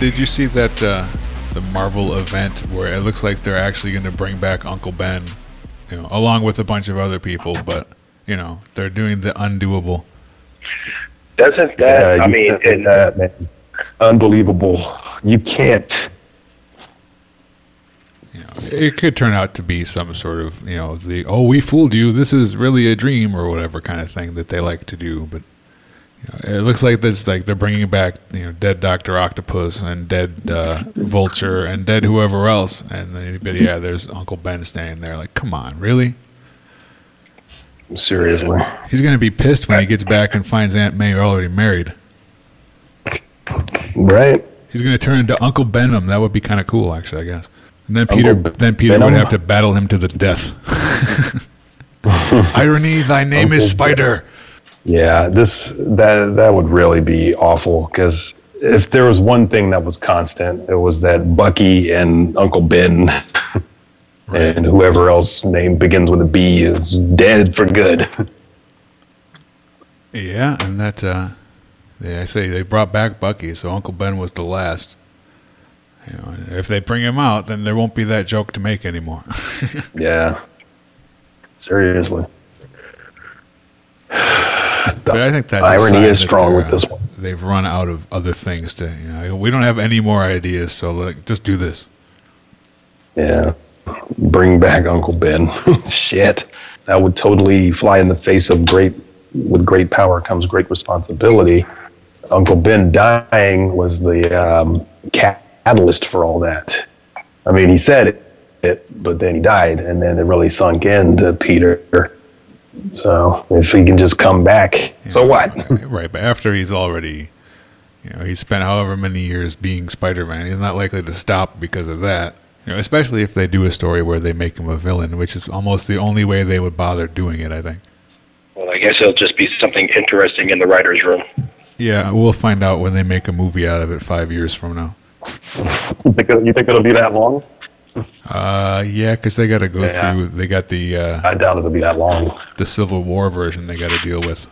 Did you see that uh, the Marvel event where it looks like they're actually going to bring back Uncle Ben, you know, along with a bunch of other people, but you know they're doing the undoable. Doesn't that? Yeah, I mean, said and, that, man. Unbelievable. You can't. You know, it could turn out to be some sort of you know the oh we fooled you this is really a dream or whatever kind of thing that they like to do, but you know, it looks like this like they're bringing back you know dead Doctor Octopus and dead uh, Vulture and dead whoever else, and then, but yeah, there's Uncle Ben standing there like come on really. Seriously. He's gonna be pissed when he gets back and finds Aunt May already married. Right? He's gonna turn into Uncle Benham. That would be kind of cool, actually, I guess. And then Peter, Ben- then Peter would have to battle him to the death. Irony, thy name is Uncle Ben- Spider. Yeah, this that that would really be awful because if there was one thing that was constant, it was that Bucky and Uncle Ben and whoever else name begins with a B is dead for good. Yeah, and that, uh, yeah, I say they brought back Bucky, so Uncle Ben was the last. You know, if they bring him out, then there won't be that joke to make anymore. yeah. Seriously. But I think that's irony is strong with uh, this one. They've run out of other things to, you know, we don't have any more ideas, so like, just do this. Yeah. Bring back Uncle Ben. Shit. That would totally fly in the face of great with great power comes great responsibility. Uncle Ben dying was the um, catalyst for all that. I mean, he said it, it, but then he died, and then it really sunk into Peter. So if he can just come back, so what? right, but after he's already, you know, he spent however many years being Spider-Man, he's not likely to stop because of that. You know, especially if they do a story where they make him a villain, which is almost the only way they would bother doing it. I think. well, I guess it'll just be something interesting in the writers' room. Yeah, we'll find out when they make a movie out of it five years from now. you, think it, you think it'll be that long? Uh, yeah, because they got to go Yeah. through. They got the uh, I doubt it'll be that long. the Civil War version they got to deal with.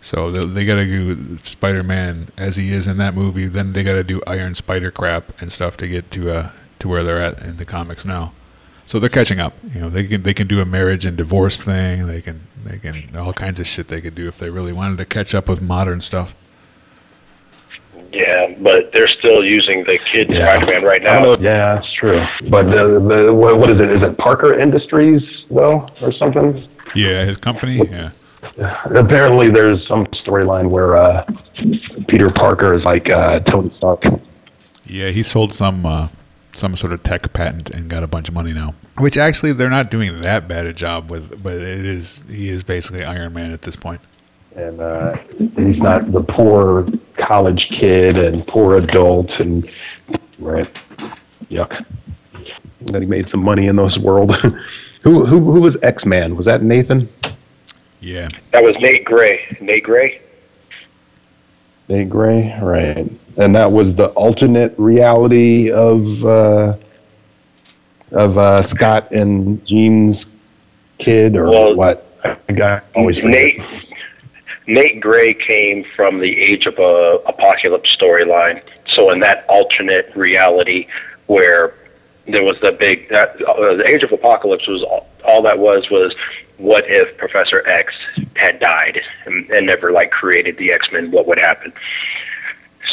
So they, they got to do Spider-Man as he is in that movie. Then they got to do Iron Spider crap and stuff to get to uh to where they're at in the comics now. So they're catching up. You know, they can they can do a marriage and divorce thing. They can they can all kinds of shit they could do if they really wanted to catch up with modern stuff. Yeah, but they're still using the kid Yeah. Spider-Man right now. Yeah, that's true. But the, the what, what is it? Is it Parker Industries though, or something? Yeah, his company. Yeah, Apparently, there's some storyline where uh, Peter Parker is like uh, Tony Stark. yeah, he sold some uh, some sort of tech patent and got a bunch of money now. Which actually they're not doing that bad a job with, but it is he is basically Iron Man at this point. And uh, he's not the poor college kid and poor adult and right. Yuck. Then he made some money in this world. Who who who was x-man? Was that nathan? Yeah, That was Nate Gray. Nate Gray. nate gray? Right. And that was the alternate reality of uh of uh scott and jean's kid or Well, what? I got always forget. Nate Nate Gray came from the Age of uh, Apocalypse storyline. So in that alternate reality where there was the big that, uh, the Age of Apocalypse was all, all that was was what if Professor X had died and, and never like created the X Men? What would happen?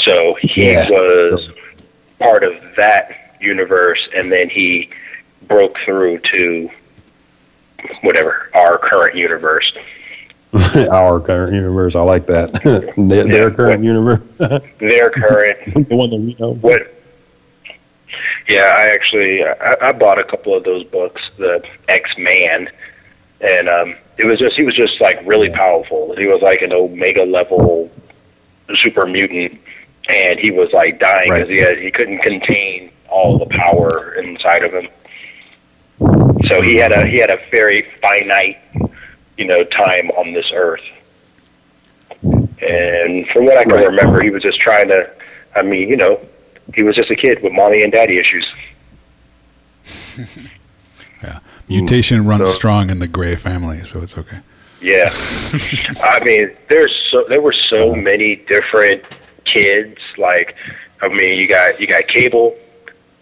So he Yeah. was part of that universe, and then he broke through to whatever our current universe. our current universe i like that their, their current what- universe Their current the one that we know What? Yeah, I actually I, I bought a couple of those books, the X Man, and um, it was just he was just like really powerful. He was like an omega level super mutant, and he was like dying Right. because he had he couldn't contain all the power inside of him. So he had a he had a very finite, you know, time on this earth. And from what I can Right. remember, he was just trying to. I mean, you know, he was just a kid with mommy and daddy issues. Yeah, mutation mm, runs So- strong in the Gray family, so it's okay. Yeah, I mean, there's so there were so uh-huh. many different kids. Like, I mean, you got you got Cable,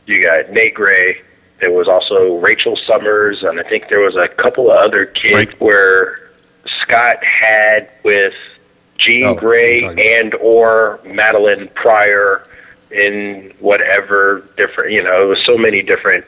you got Nate Gray. There was also Rachel Summers, and I think there was a couple of other kids Right. where Scott had with Jean Oh, Grey and or Madelyne Pryor in whatever different. You know, it was so many different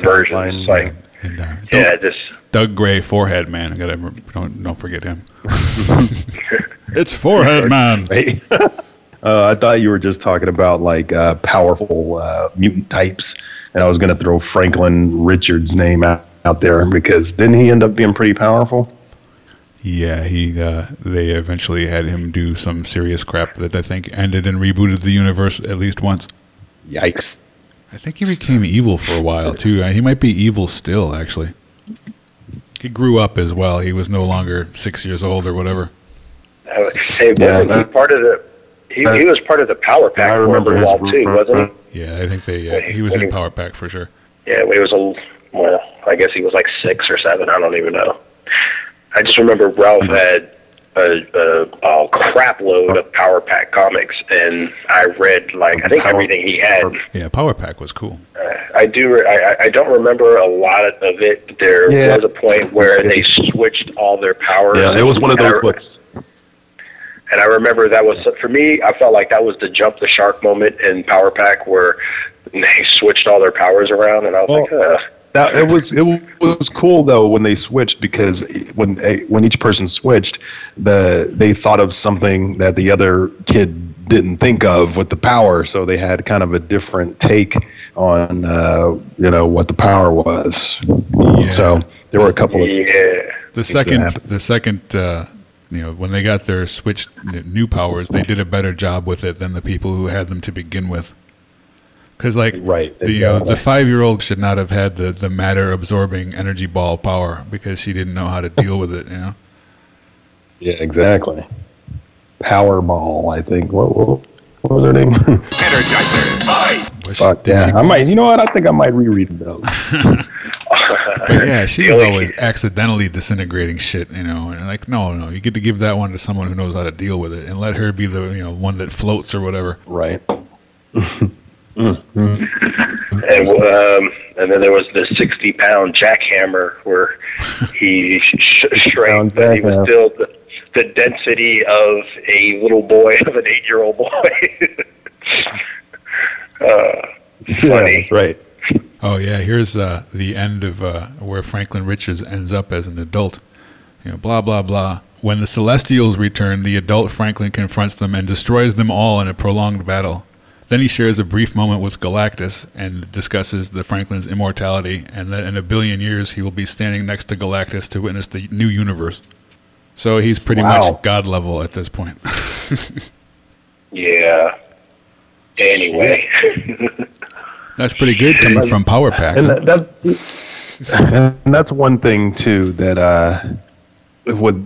versions. Line, like, And, uh, yeah, don't- just Doug Gray, forehead man. I gotta don't don't forget him. it's forehead man. Right? uh, I thought you were just talking about like uh, powerful uh, mutant types, and I was going to throw Franklin Richards' name out, out there because didn't he end up being pretty powerful? Yeah, he. Uh, they eventually had him do some serious crap that I think ended and rebooted the universe at least once. Yikes! I think he became evil for a while too. Uh, He might be evil still, actually. He grew up as well. He was no longer six years old or whatever. Hey, Yeah, wasn't that- part of the? He, that- he was part of the Power Pack I remember little his while too, wasn't he? Yeah, I think they. Uh, When he- he was in he- Power Pack for sure. Yeah, he was a well, I guess he was like six or seven. I don't even know. I just remember Ralph had a, a, a crap load of Power Pack comics, and I read like I think Power- everything he had. Yeah, Power Pack was cool. Uh, I do. re- I, I- I don't remember a lot of it. But there Yeah. was a point where they switched all their powers. Yeah, it was one of those books. And I remember that was for me. I felt like that was the jump the shark moment in Power Pack where they switched all their powers around, and I was like, Well, uh, That it was it was cool though when they switched because when eh, when each person switched, the they thought of something that the other kid didn't think of with the power, so they had kind of a different take on uh, you know what the power was. Yeah. So there were a couple of yeah. The second, the second, uh, you know, when they got their switched n- new powers, they did a better job with it than the people who had them to begin with. Because, like, Right, the you know, the five-year-old should not have had the the matter-absorbing energy ball power because she didn't know how to deal with it. You know. yeah exactly. Powerball, I think. What what, what was her name? But she- Fuck yeah, I might. You know what? I think I might reread those. But yeah, she was always accidentally disintegrating shit, you know. And like, no, no, you get to give that one to someone who knows how to deal with it, and let her be the you know one that floats or whatever. Right. And um, and then there was the sixty pound jackhammer where he sh- shrank, but he was jackhammer. still the, the density of a little boy of an eight year old boy. uh, Yeah, that's right. Oh yeah, here's uh, the end of uh, where Franklin Richards ends up as an adult. You know, blah blah blah. When the Celestials return, the adult Franklin confronts them and destroys them all in a prolonged battle. Then he shares a brief moment with Galactus and discusses the Franklin's immortality, and that in a billion years he will be standing next to Galactus to witness the new universe. So he's pretty Wow. much god level at this point. Yeah. Anyway. That's pretty good coming from Power Pack. and huh? that, that's and that's one thing too that uh with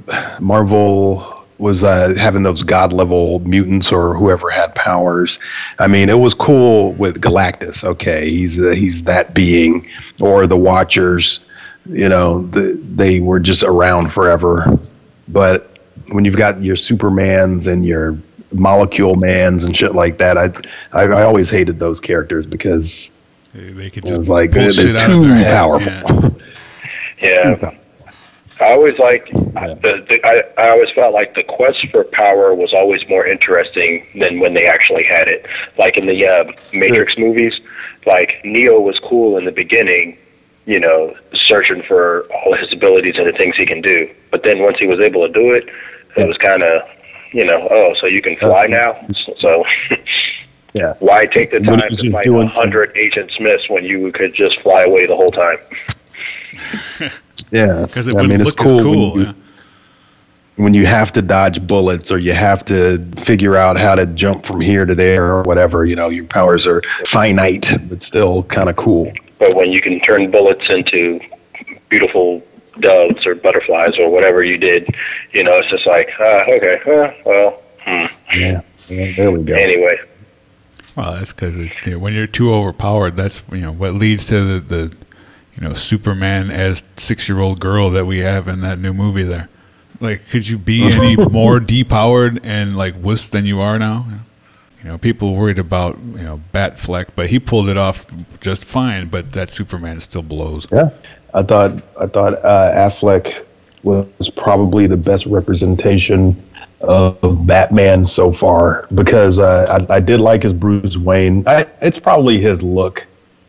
marvel was uh having those god level mutants or whoever had powers i mean it was cool with galactus okay he's uh, he's that being or the watchers you know the, they were just around forever but when you've got your supermans and your molecule mans and shit like that i i, I always hated those characters because They could it just was like pull they're, they're out of too their head. powerful. Yeah. Yeah. I always liked the, the I, I always felt like the quest for power was always more interesting than when they actually had it. Like in the uh, Matrix movies, like Neo was cool in the beginning, you know, searching for all his abilities and the things he can do. But then once he was able to do it, it was kind of, you know, oh, so you can fly now. So Yeah. why take the time to fight doing a hundred Agent Smiths when you could just fly away the whole time? Yeah. Because it I wouldn't mean, it's look cool as cool. when you, yeah. when you have to dodge bullets or you have to figure out how to jump from here to there or whatever. You know, your powers are finite, but still kind of cool. But when you can turn bullets into beautiful doves or butterflies or whatever you did, you know, it's just like, uh, okay, uh, well, hmm. Yeah. yeah there we go. Anyway, Well, that's because you know, when you're too overpowered, that's you know what leads to the, the you know, Superman as six year old girl that we have in that new movie there. Like, could you be any more depowered and like wuss than you are now? You know, people worried about you know Batfleck, but he pulled it off just fine. But that Superman still blows. Yeah, I thought I thought uh, Affleck was probably the best representation of Batman so far because uh, I, I did like his Bruce Wayne. I, it's probably his look.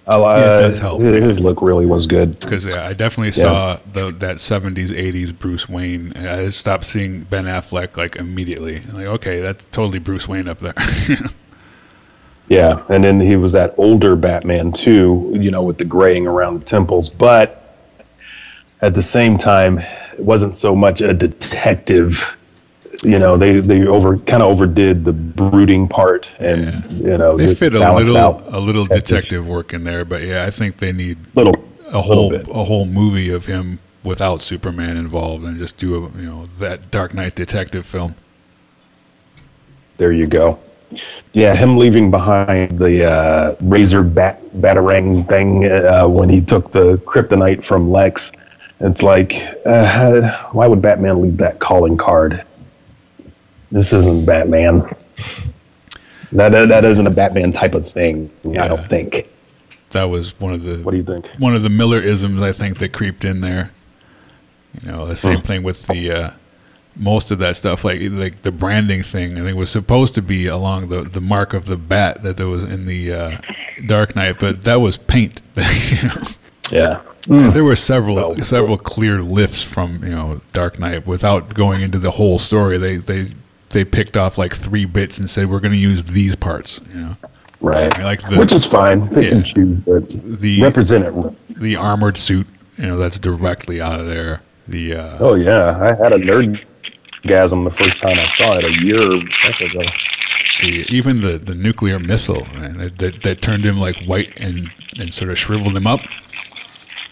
Uh, Yeah, it does help. His, look really was good. Because yeah, I definitely saw the that seventies, eighties Bruce Wayne. And I stopped seeing Ben Affleck like immediately. Like, okay, that's totally Bruce Wayne up there. Yeah, and then he was that older Batman too, you know, with the graying around the temples. But at the same time, it wasn't so much a detective. You know, they they over kind of overdid the brooding part, and you know, they fit a little a little detective. work in there, but yeah, I think they need little a whole bit. a whole movie of him without Superman involved, and just do a you know that Dark Knight detective film. There you go. Yeah, him leaving behind the uh, razor bat batarang thing uh, when he took the kryptonite from Lex. It's like, uh, why would Batman leave that calling card? This isn't Batman. That that isn't a Batman type of thing. Yeah. I don't think. That was one of the What do you think? one of the Miller isms I think that creeped in there. You know, the same thing with the uh, most of that stuff, like like the branding thing. I think was supposed to be along the the mark of the bat that there was in the uh, Dark Knight, but that was paint. you know? Yeah. There were several So- several clear lifts from you know Dark Knight without going into the whole story. They they they picked off like three bits and said we're going to use these parts. You know, Right. I like the Which is fine. Pick Yeah. and choose, but The- represent it. the armored suit. You know, that's directly out of there. The uh, Oh yeah, I had a nerd gasm the first time I saw it a year plus ago. the even the, the nuclear missile man, that, that that turned him like white and and sort of shriveled him up.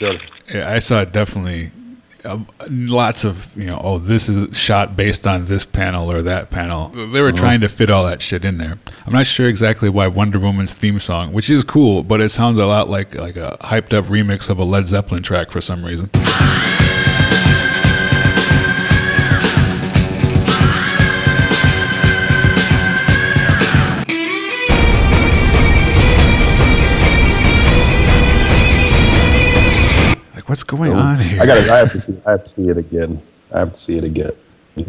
So Yeah, I saw it definitely uh, lots of you know oh this is shot based on this panel or that panel. They were trying to fit all that shit in there. I'm not sure exactly why Wonder Woman's theme song, which is cool, but it sounds a lot like like a hyped up remix of a Led Zeppelin track for some reason. What's going on here? I got I have to see. I have to see it again. I have to see it again.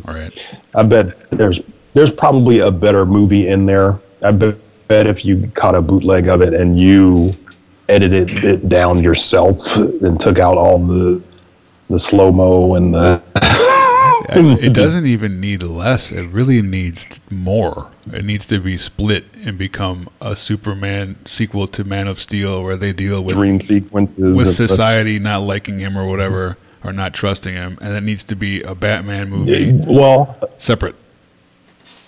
All right. I bet there's there's probably a better movie in there. I bet, bet if you caught a bootleg of it and you edited it down yourself and took out all the the slow mo and the it doesn't even need less. It really needs more. It needs to be split and become a Superman sequel to Man of Steel, where they deal with dream sequences. with of- society not liking him or whatever, or not trusting him, and it needs to be a Batman movie well, separate.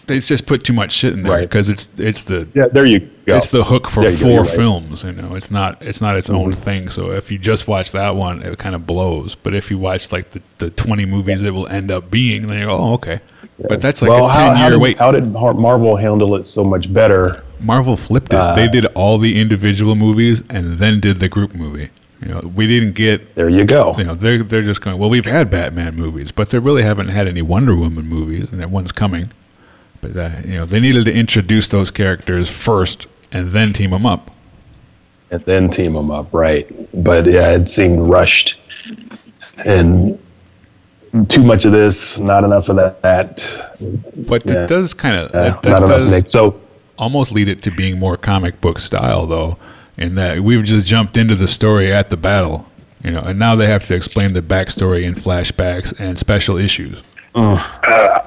They just put too much shit in there Right. because it's it's the yeah, there you go. it's the hook for Yeah, you go, 4 you're right. Mm-hmm. films. You know, it's not it's not its own thing. So if you just watch that one, it kind of blows. But if you watch like the, the twenty movies it will end up being, then you go, oh okay. But that's like well, a how, ten how year did, wait. how did Marvel handle it so much better? Marvel flipped it. Uh, they did all the individual movies and then did the group movie. You know, we didn't get. There you go. You know, they're they're just going. Well, we've had Batman movies, but they really haven't had any Wonder Woman movies, and that one's coming. But uh, you know, they needed to introduce those characters first and then team them up. and then team them up, right? But yeah, it seemed rushed and too much of this, not enough of that. that But Yeah. it does kind of uh, that, not does Nick. So almost lead it to being more comic book style, though, in that we've just jumped into the story at the battle, you know, and now they have to explain the backstory in flashbacks and special issues. Uh,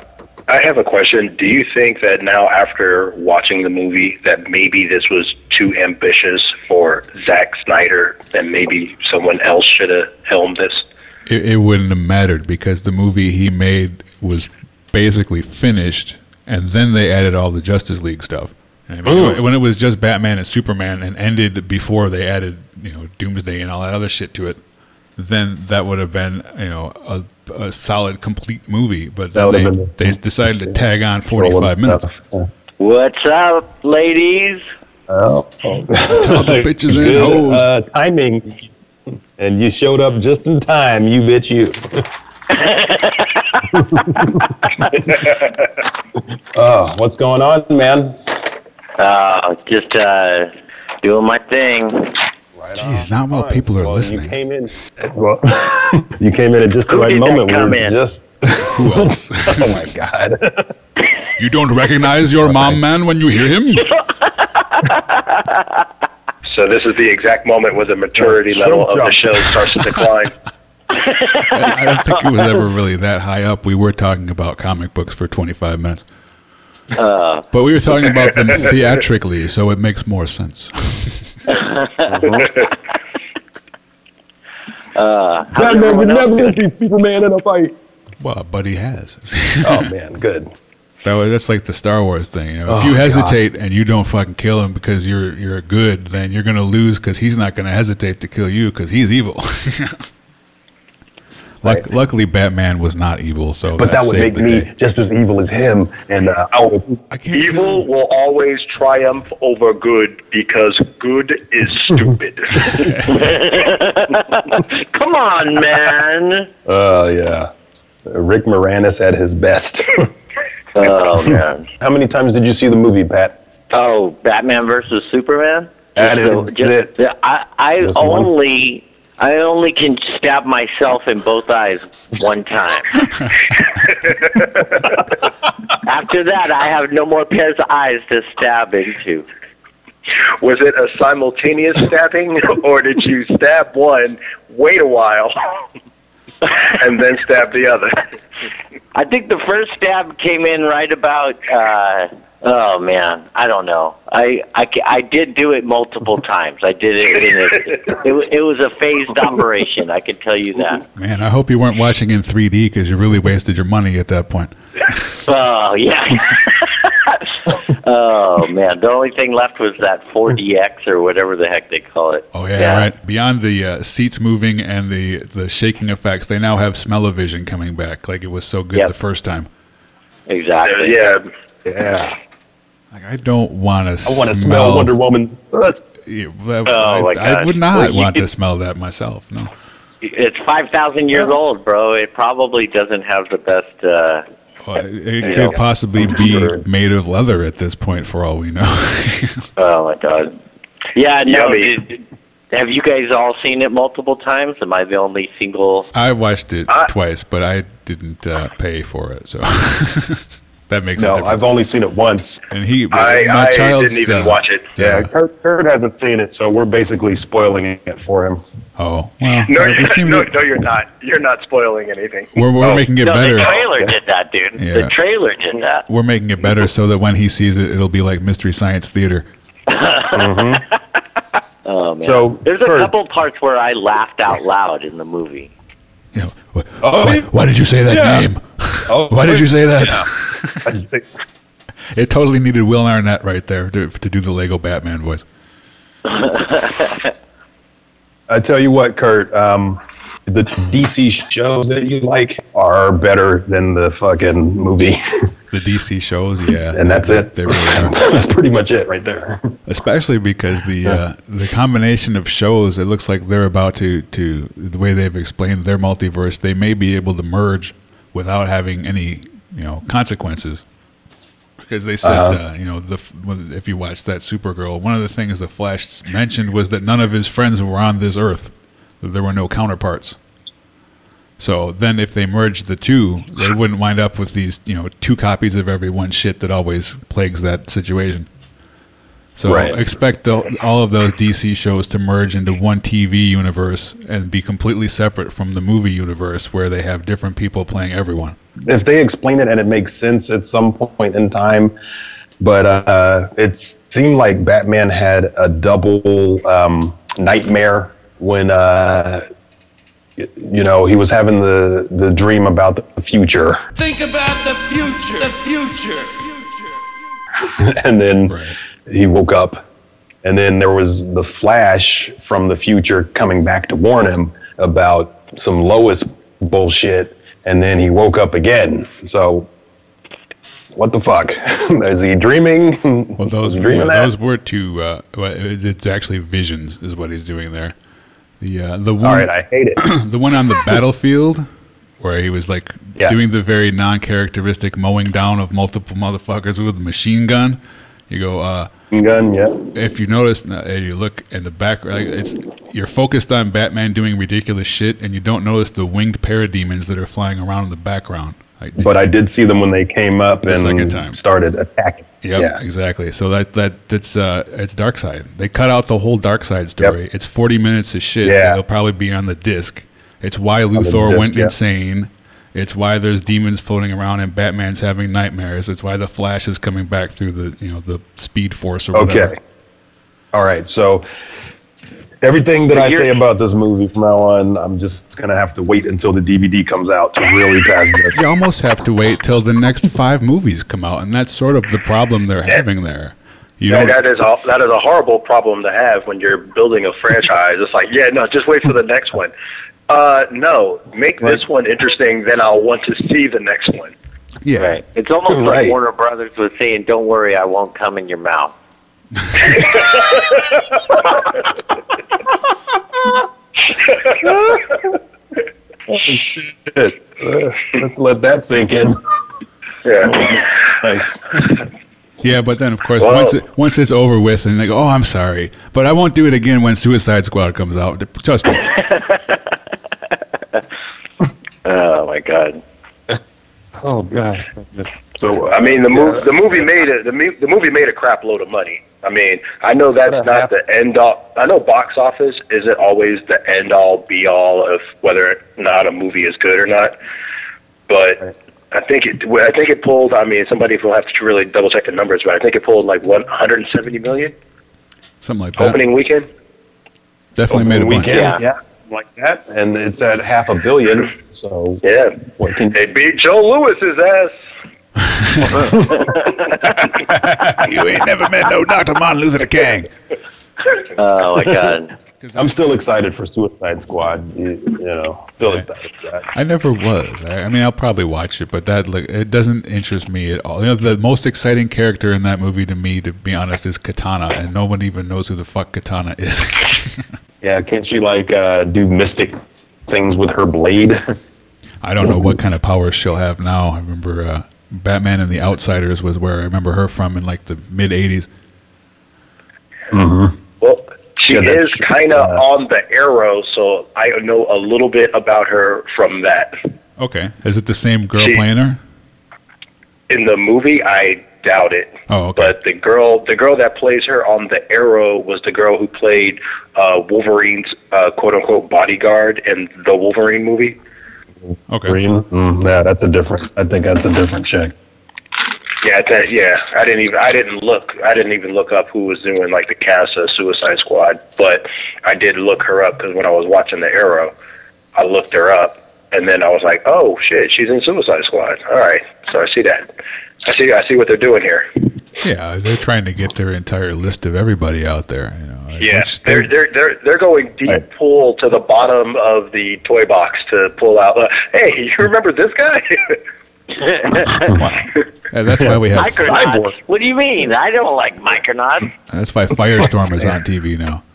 I have a question. Do you think that now, after watching the movie, that maybe this was too ambitious for Zack Snyder, and maybe someone else should have helmed this? It, it wouldn't have mattered because the movie he made was basically finished, and then they added all the Justice League stuff. I mean, When it was just Batman and Superman and ended before they added, you know, Doomsday and all that other shit to it, then that would have been, you know, a, a solid, complete movie. But then they, they decided to tag on 45 minutes. Yeah. What's up, ladies? Oh, Tell the bitches and good, hoes. uh, timing. and you showed up just in time. You bitch, you. oh, what's going on, man? Uh, just uh, doing my thing. Right Jeez, not while people are well, listening. You came in. Well, you came in at just the Who right moment. We're in? just. Who else? Oh my god. you don't recognize your mom man when you hear him? So this is the exact moment where the maturity Yeah, level shrimp of the show starts to decline. I, I don't think it was ever really that high up. We were talking about comic books for 25 minutes. Uh, But we were talking about them theatrically, so it makes more sense. uh, how's Batman would everyone else never doing? beat Superman in a fight. well, but he has. Oh man, good. That was, that's like the Star Wars thing. You know, if Oh, you God. hesitate and you don't fucking kill him because you're you're good, then you're gonna lose because he's not gonna hesitate to kill you because he's evil. Luck, Right. Luckily, Batman was not evil, so But that would make me day. just as evil as him, and uh, I would. I can't Evil kill will always triumph over good because good is stupid. Come on, man. Oh yeah, Rick Moranis at his best. Oh man. How many times did you see the movie, Pat? Oh, Batman versus Superman. That Just is just- it. the- I I Just one? only I only can stab myself in both eyes one time. After that, I have no more pairs of eyes to stab into. Was it a simultaneous stabbing, or did you stab one, wait a while, and then stab the other? I think the first stab came in right about. Uh, oh man, I don't know. I, I I did do it multiple times. I did it. In a, it, it was a phased operation. I can tell you that. Man, I hope you weren't watching in 3D because you really wasted your money at that point. Oh yeah. oh man, the only thing left was that 4DX or whatever the heck they call it. Oh yeah, right. Beyond the uh, seats moving and the the shaking effects, they now have smell-o-vision coming back. Like it was so good Yep. the first time. Exactly. yeah, Yeah, Like I don't want to. I want to smell Wonder Woman's. That's Yeah, that- Oh, I, my I would not Well, you want to smell that myself. No. It's 5,000 years old, bro. It probably doesn't have the best. Uh, Well, it it Yeah. could possibly be Sure. made of leather at this point, for all we know. oh my god. Yeah, no. Yummy. Did, have you guys all seen it multiple times? Am I the only single? I watched it I- twice, but I didn't uh, pay for it, so that makes a no, difference. I've only seen it once. and he, I, my I child's, didn't even uh, watch it. Yeah, Kurt, Kurt hasn't seen it, so we're basically spoiling it for him. Oh well, No, we seem no, to- no, you're not. You're not spoiling anything. we're, we're Oh. making it no, better. the trailer did that, dude. Yeah. The trailer did that. We're making it better so that when he sees it, it'll be like Mystery Science Theater. Oh man. So, there's a Kurt- couple parts where I laughed out loud in the movie. You know, wh- Oh, why, why did you say that Yeah. name? Oh, Why did you say that? I just think- It totally needed Will Arnett right there to, to do the Lego Batman voice. I tell you what, Kurt. Um, the DC shows that you like are better than the fucking movie, The DC shows, yeah, and that's it. They really that's pretty much it right there. Especially because the uh, the combination of shows, it looks like they're about to to the way they've explained their multiverse, they may be able to merge without having any you know consequences. Because they said, Uh-huh. uh, you know, the if you watch that Supergirl, one of the things the Flash mentioned was that none of his friends were on this Earth. That there were no counterparts. So then, if they merged the two, they wouldn't wind up with these, you know, two copies of every one shit that always plagues that situation. So Right. expect the, all of those DC shows to merge into one TV universe and be completely separate from the movie universe, where they have different people playing everyone. if they explain it and it makes sense at some point in time, but uh, it seemed like Batman had a double um, nightmare when uh, you know he was having the the dream about the future, Think about the future. The future. and then Right. he woke up, and then there was the Flash from the future coming back to warn him about some Lois bullshit, and then he woke up again. So. What the fuck? Is he dreaming? Well, Was those dreaming yeah, that? those were two. Uh, well, it's it's actually visions, is what he's doing there. The uh, the one All right, I hate it. the one on the battlefield where he was like Yeah. doing the very non-characteristic mowing down of multiple motherfuckers with a machine gun. You go, uh, Gun, yeah. if you notice, uh, you look in the background. it's you're focused on Batman doing ridiculous shit, and you don't notice the winged parademons that are flying around in the background. Like, But I did see them when they came up The and started attacking. Yep, Yeah. exactly. So that that that's uh, it's Darkseid. They cut out the whole Darkseid story. It's forty minutes of shit. Yeah. It'll probably be on the disc. It's why Luthor disc, went yeah. insane. It's why there's demons floating around and Batman's having nightmares. It's why the Flash is coming back through the you know the Speed Force or whatever. Okay. All right. So everything that I say about this movie from now on, I'm just gonna have to wait until the DVD comes out to really pass judgment. You almost have to wait till the next five movies come out, and that's sort of the problem they're having there. You That, that is a, that is a horrible problem to have when you're building a franchise. It's like, yeah, no, just wait for the next one. Uh, no, make this one interesting, then I'll want to see the next one. yeah. Right. It's almost Right. like Warner Brothers was saying, "Don't worry, I won't come in your mouth." Shit. Uh, let's let that sink in. Yeah. Nice. Yeah, but then of course Well- once it, once it's over with, and they go, "Oh, I'm sorry, but I won't do it again when Suicide Squad comes out." Trust me. Oh my god. Oh god. So I mean, the movie the movie made it. The, the movie made a crap load of money. I mean, I know that's What not the end all. I know box office isn't always the end all be all of whether or not a movie is good or not. But I think it. I think it pulled. I mean, somebody will have to really double check the numbers, but I think it pulled like 170 million Something like that. opening weekend. Definitely made a bunch. weekend, Yeah. yeah. like that, and it's at half a billion. So Yeah, what can they beat Joe Louis's ass. you ain't never met no Dr. Martin Luther King. Oh my god. I'm still excited for Suicide Squad. You, you know, still excited for that. I never was. I, I mean, I'll probably watch it, but that like, it doesn't interest me at all. You know, the most exciting character in that movie to me, to be honest, is Katana, and no one even knows who the fuck Katana is. Yeah, can't she like uh, do mystic things with her blade? I don't know what kind of powers she'll have now. I remember uh, Batman and the Outsiders was where I remember her from in like the mid '80s. Well, she Yeah, that is should- kind of uh, on the arrow, so I know a little bit about her from that. Okay, is it the same girl She- playing her? In the movie, I doubt it. Oh, okay. But the girl, the girl that plays her on the Arrow was the girl who played uh, Wolverine's uh, "quote unquote" bodyguard in the Wolverine movie. Okay, Green? Mm, yeah, that's a different. I think that's a different chick. Yeah, that, yeah. I didn't even I didn't look I didn't even look up who was doing like the cast of Suicide Squad, but I did look her up because when I was watching the Arrow, I looked her up, and then I was like, oh shit, she's in Suicide Squad. All right, so I see that. I see I see what they're doing here. Yeah, they're trying to get their entire list of everybody out there. You know, Yeah, which they're they're they're they're going deep Right. pull to the bottom of the toy box to pull out. Uh, hey, you remember this guy? wow. Yeah, that's why we have. Micronauts. What do you mean? I don't like Micronauts. That's why Firestorm is on TV now.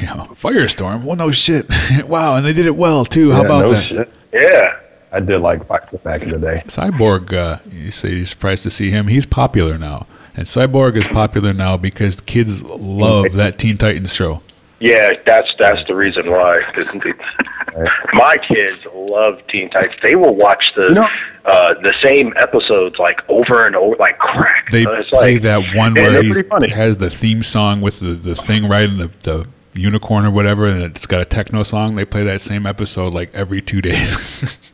You know, Firestorm. Well, no shit. wow, and they did it well too. How Yeah, about no that? Shit. yeah. I did like Fight back in the day. Cyborg. Uh, you say you're surprised to see him. He's popular now, and Cyborg is popular now because kids love that Teen Titans show. Yeah, that's that's the reason why. 'Cause the- My kids love Teen Titans. They will watch the You know- uh, the same episodes like over and over, like crack. They it's play like, that one where he has the theme song with the, the thing right in the, the unicorn or whatever, and it's got a techno song. They play that same episode like every two days.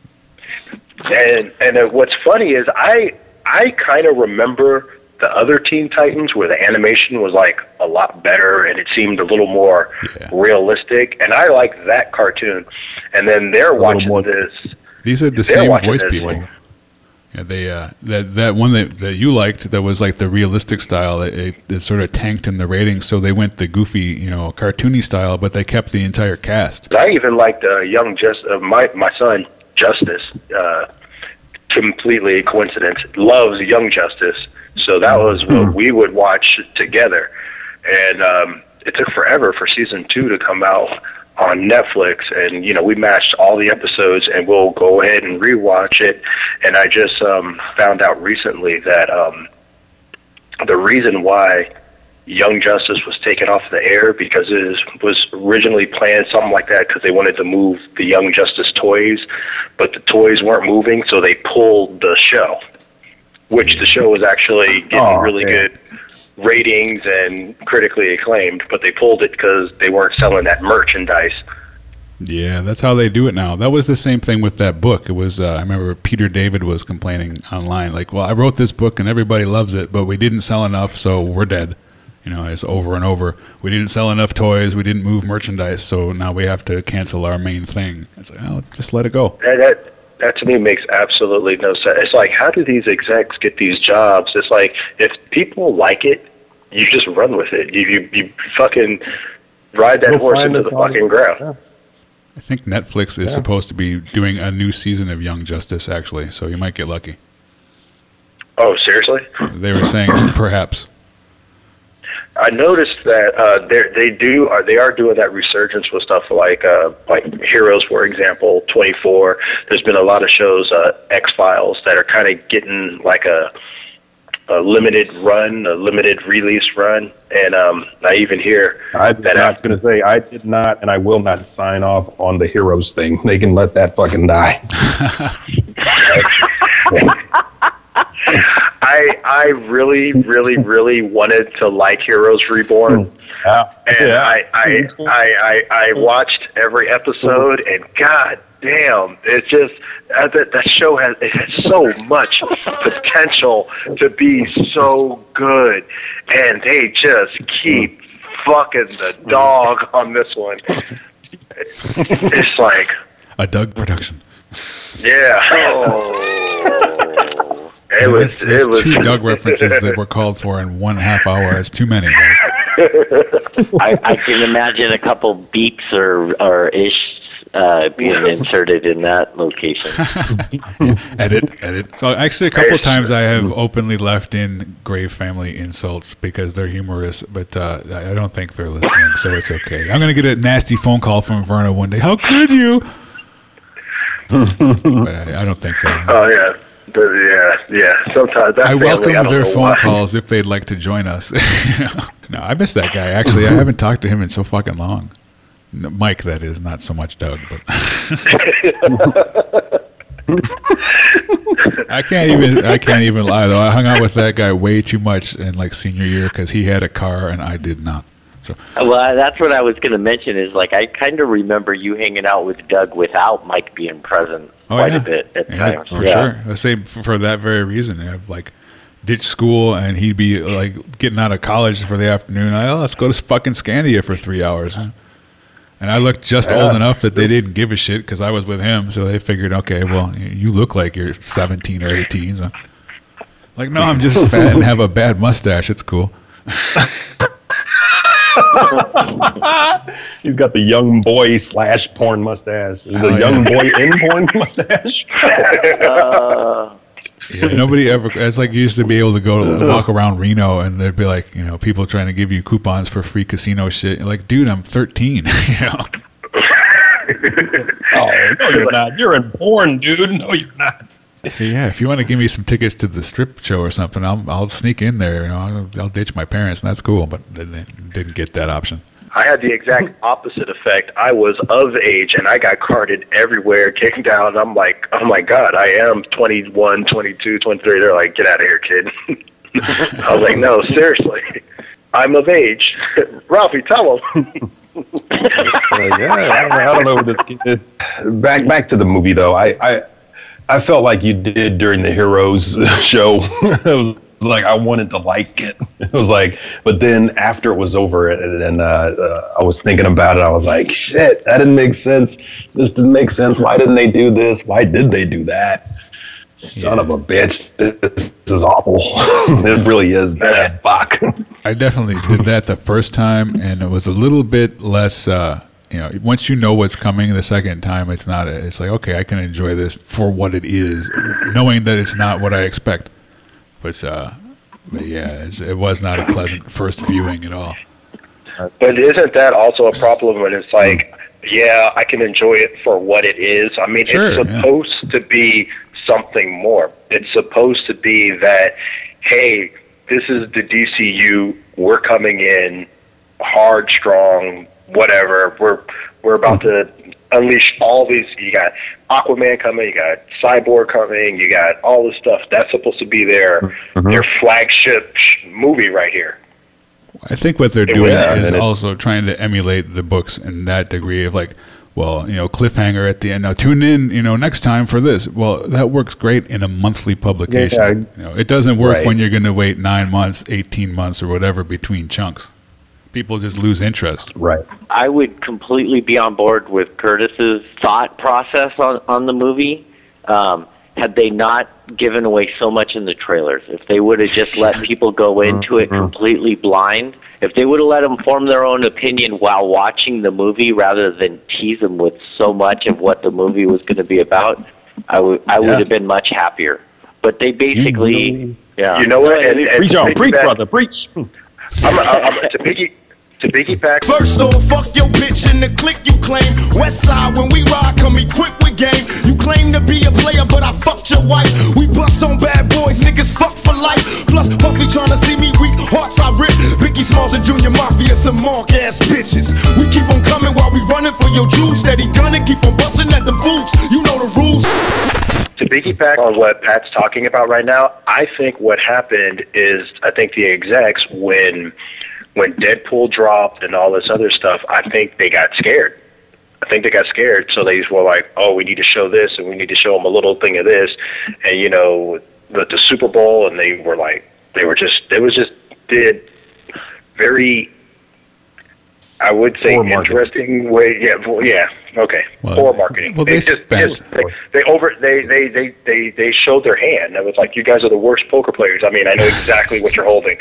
And and uh, what's funny is I I kind of remember the other Teen Titans where the animation was like a lot better and it seemed a little more Yeah. realistic, and I like that cartoon. And then they're little watching more- this. These are the same voice this people. one. Yeah, they uh, that that one that, that you liked that was like the realistic style. It, it, it sort of tanked in the ratings, so they went the goofy, you know, cartoony style, but they kept the entire cast. I even liked uh, young just uh, my my son Justice. Uh, completely coincidence. Loves Young Justice, so that was what we would watch together. And um, it took forever for season two to come out. on Netflix, and you know we matched all the episodes, and we'll go ahead and rewatch it. And I just um, found out recently that um, the reason why Young Justice was taken off the air because it is, was originally planned something like that because they wanted to move the Young Justice toys, but the toys weren't moving, so they pulled the show. Which the show was actually getting Oh, really man. good ratings and critically acclaimed, but they pulled it because they weren't selling that merchandise. Yeah, that's how they do it now. That was the same thing with that book. It was uh, I remember Peter David was complaining online, like, "Well, I wrote this book and everybody loves it, but we didn't sell enough, so we're dead." You know, it's over and over. We didn't sell enough toys. We didn't move merchandise, so now we have to cancel our main thing. It's like, oh, just let it go. That, that that to me makes absolutely no sense. It's like, how do these execs get these jobs? It's like if people like it, you just run with it. You you, you fucking ride that You'll horse into it's the fucking ground. Yeah. I think Netflix is Yeah. supposed to be doing a new season of Young Justice, actually, so you might get lucky. Oh, seriously? They were saying perhaps. I noticed that uh, they they do are they are doing that resurgence with stuff like uh, like Heroes, for example, Twenty Four. There's been a lot of shows, uh, X Files, that are kind of getting like a a limited run, a limited release run, and um, I even hear I that was going to say I did not, and I will not sign off on the heroes thing. They can let that fucking die. I I really really really wanted to like Heroes Reborn. Hmm. Yeah. and Yeah. I, I, I, I, I hmm. watched every episode, hmm. and god damn, it just uh, that that show has it has so much potential to be so good, and they just keep fucking the dog on this one. It's like, A Doug production. yeah, oh. It was, That's- that's it was two Doug references that were called for in one half hour. That's too many, guys. I, I can imagine a couple beeps or or ish uh, being inserted in that location. edit, edit. So actually, a couple times I have openly left in grave family insults because they're humorous, but uh, I I don't think they're listening, so it's okay. I'm gonna get a nasty phone call from Verna one day. How could you? but I, I don't think they. Oh yeah, but yeah, yeah. Sometimes that I family, welcome I their phone why. calls if they'd like to join us. no, I miss that guy. Actually, I mm-hmm. haven't talked to him in so fucking long. No, Mike, that is not so much Doug, but I can't even. I can't even lie though. I hung out with that guy way too much in like senior year because he had a car and I did not. So Well, that's what I was going to mention. Is like I kind of remember you hanging out with Doug without Mike being present Oh, quite yeah. a bit at yeah, times. for yeah. sure. The same for, that very reason. I have like ditch school and he'd be like getting out of college for the afternoon. I, oh, let's go to fucking Scandia for three hours. And I looked just old enough that they didn't give a shit because I was with him. So they figured, okay, well, you look like you're 17 or 18. So. Like, no, I'm just fat and have a bad mustache. It's cool. He's got the young boy slash porn mustache. The Oh, young yeah. boy in porn mustache. Uh, Yeah, nobody ever. It's like you used to be able to go walk around Reno, and there'd be like you know people trying to give you coupons for free casino shit. You're like, dude, I'm 13. you know, Oh no, you're not. You're in porn, dude. No, you're not. so yeah, if you want to give me some tickets to the strip show or something, I'll I'll sneak in there. You know, I'll, I'll ditch my parents, and that's cool. But they they didn't get that option. I had the exact opposite effect. I was of age and I got carded everywhere, kicked down. I'm like, oh my god, I am 21, 22, 23. They're like, get out of here, kid. I was like, no, seriously, I'm of age. Ralphie, tell him. Like, uh, yeah, I don't know, I don't know what this kid is. Back back to the movie though. I I, I felt like you did during the Heroes show. it was like I wanted to like it. It was like, but then after it was over and, and uh, uh, I was thinking about it, I was like, shit, that didn't make sense. This didn't make sense. Why didn't they do this? Why did they do that? Son of a bitch, this is awful. it really is bad. Fuck. I definitely did that the first time, and it was a little bit less. Uh, you know, once you know what's coming the second time, it's not. A, it's like okay, I can enjoy this for what it is, knowing that it's not what I expect. But, uh, but yeah, it's, it was not a pleasant first viewing at all. But isn't that also a problem when it's like yeah, I can enjoy it for what it is. I mean, Sure, it's yeah. supposed to be something more. It's supposed to be that, hey, this is the DCU. We're coming in hard, strong, whatever. We're we're about to unleash all these. You got Aquaman coming. You got Cyborg coming. You got all this stuff. That's supposed to be their Mhm. their flagship movie right here. I think what they're doing Yeah, is and it- also trying to emulate the books in that degree of like, well, you know, cliffhanger at the end. Now tune in, you know, next time for this. Well, that works great in a monthly publication. Yeah. You know, it doesn't work Right. when you're going to wait nine months, eighteen months, or whatever between chunks. People just lose interest. Right. I would completely be on board with Curtis's thought process on on the movie. Um, had they not given away so much in the trailers, if they would have just let people go into it completely blind, if they would have let them form their own opinion while watching the movie rather than tease them with so much of what the movie was going to be about, I would I would Yeah. have been much happier. But they basically, yeah, You know what? And, and Preach on, preach, brother, preach. I'm, I'm, to piggy to piggyback First off, fuck your bitch in the click you claim. West side, when we ride, come equipped with game. You claim to be a player, but I fucked your wife. We bust on bad boys, niggas fuck for life. Plus, Puffy tryna see me weak, hearts I rip. Biggie Smalls and Junior Mafia, some mark ass bitches. We keep on coming while we running for your juice. Steady gunning, keep on busting at them boots. You know the rules. to piggyback on what Pat's talking about right now, I think what happened is I think the execs when when Deadpool dropped and all this other stuff, I think they got scared. I think they got scared, so they were like, "Oh, we need to show this, and we need to show them a little thing of this," and you know, the, the Super Bowl, and they were like, they were just, it was just did very, I would say, Poor marketing. interesting way. Yeah, well, yeah, okay, Well, poor marketing. well, they just, spent- just they, they over they, they they they they showed their hand. It was like you guys are the worst poker players. I mean, I know exactly what you're holding.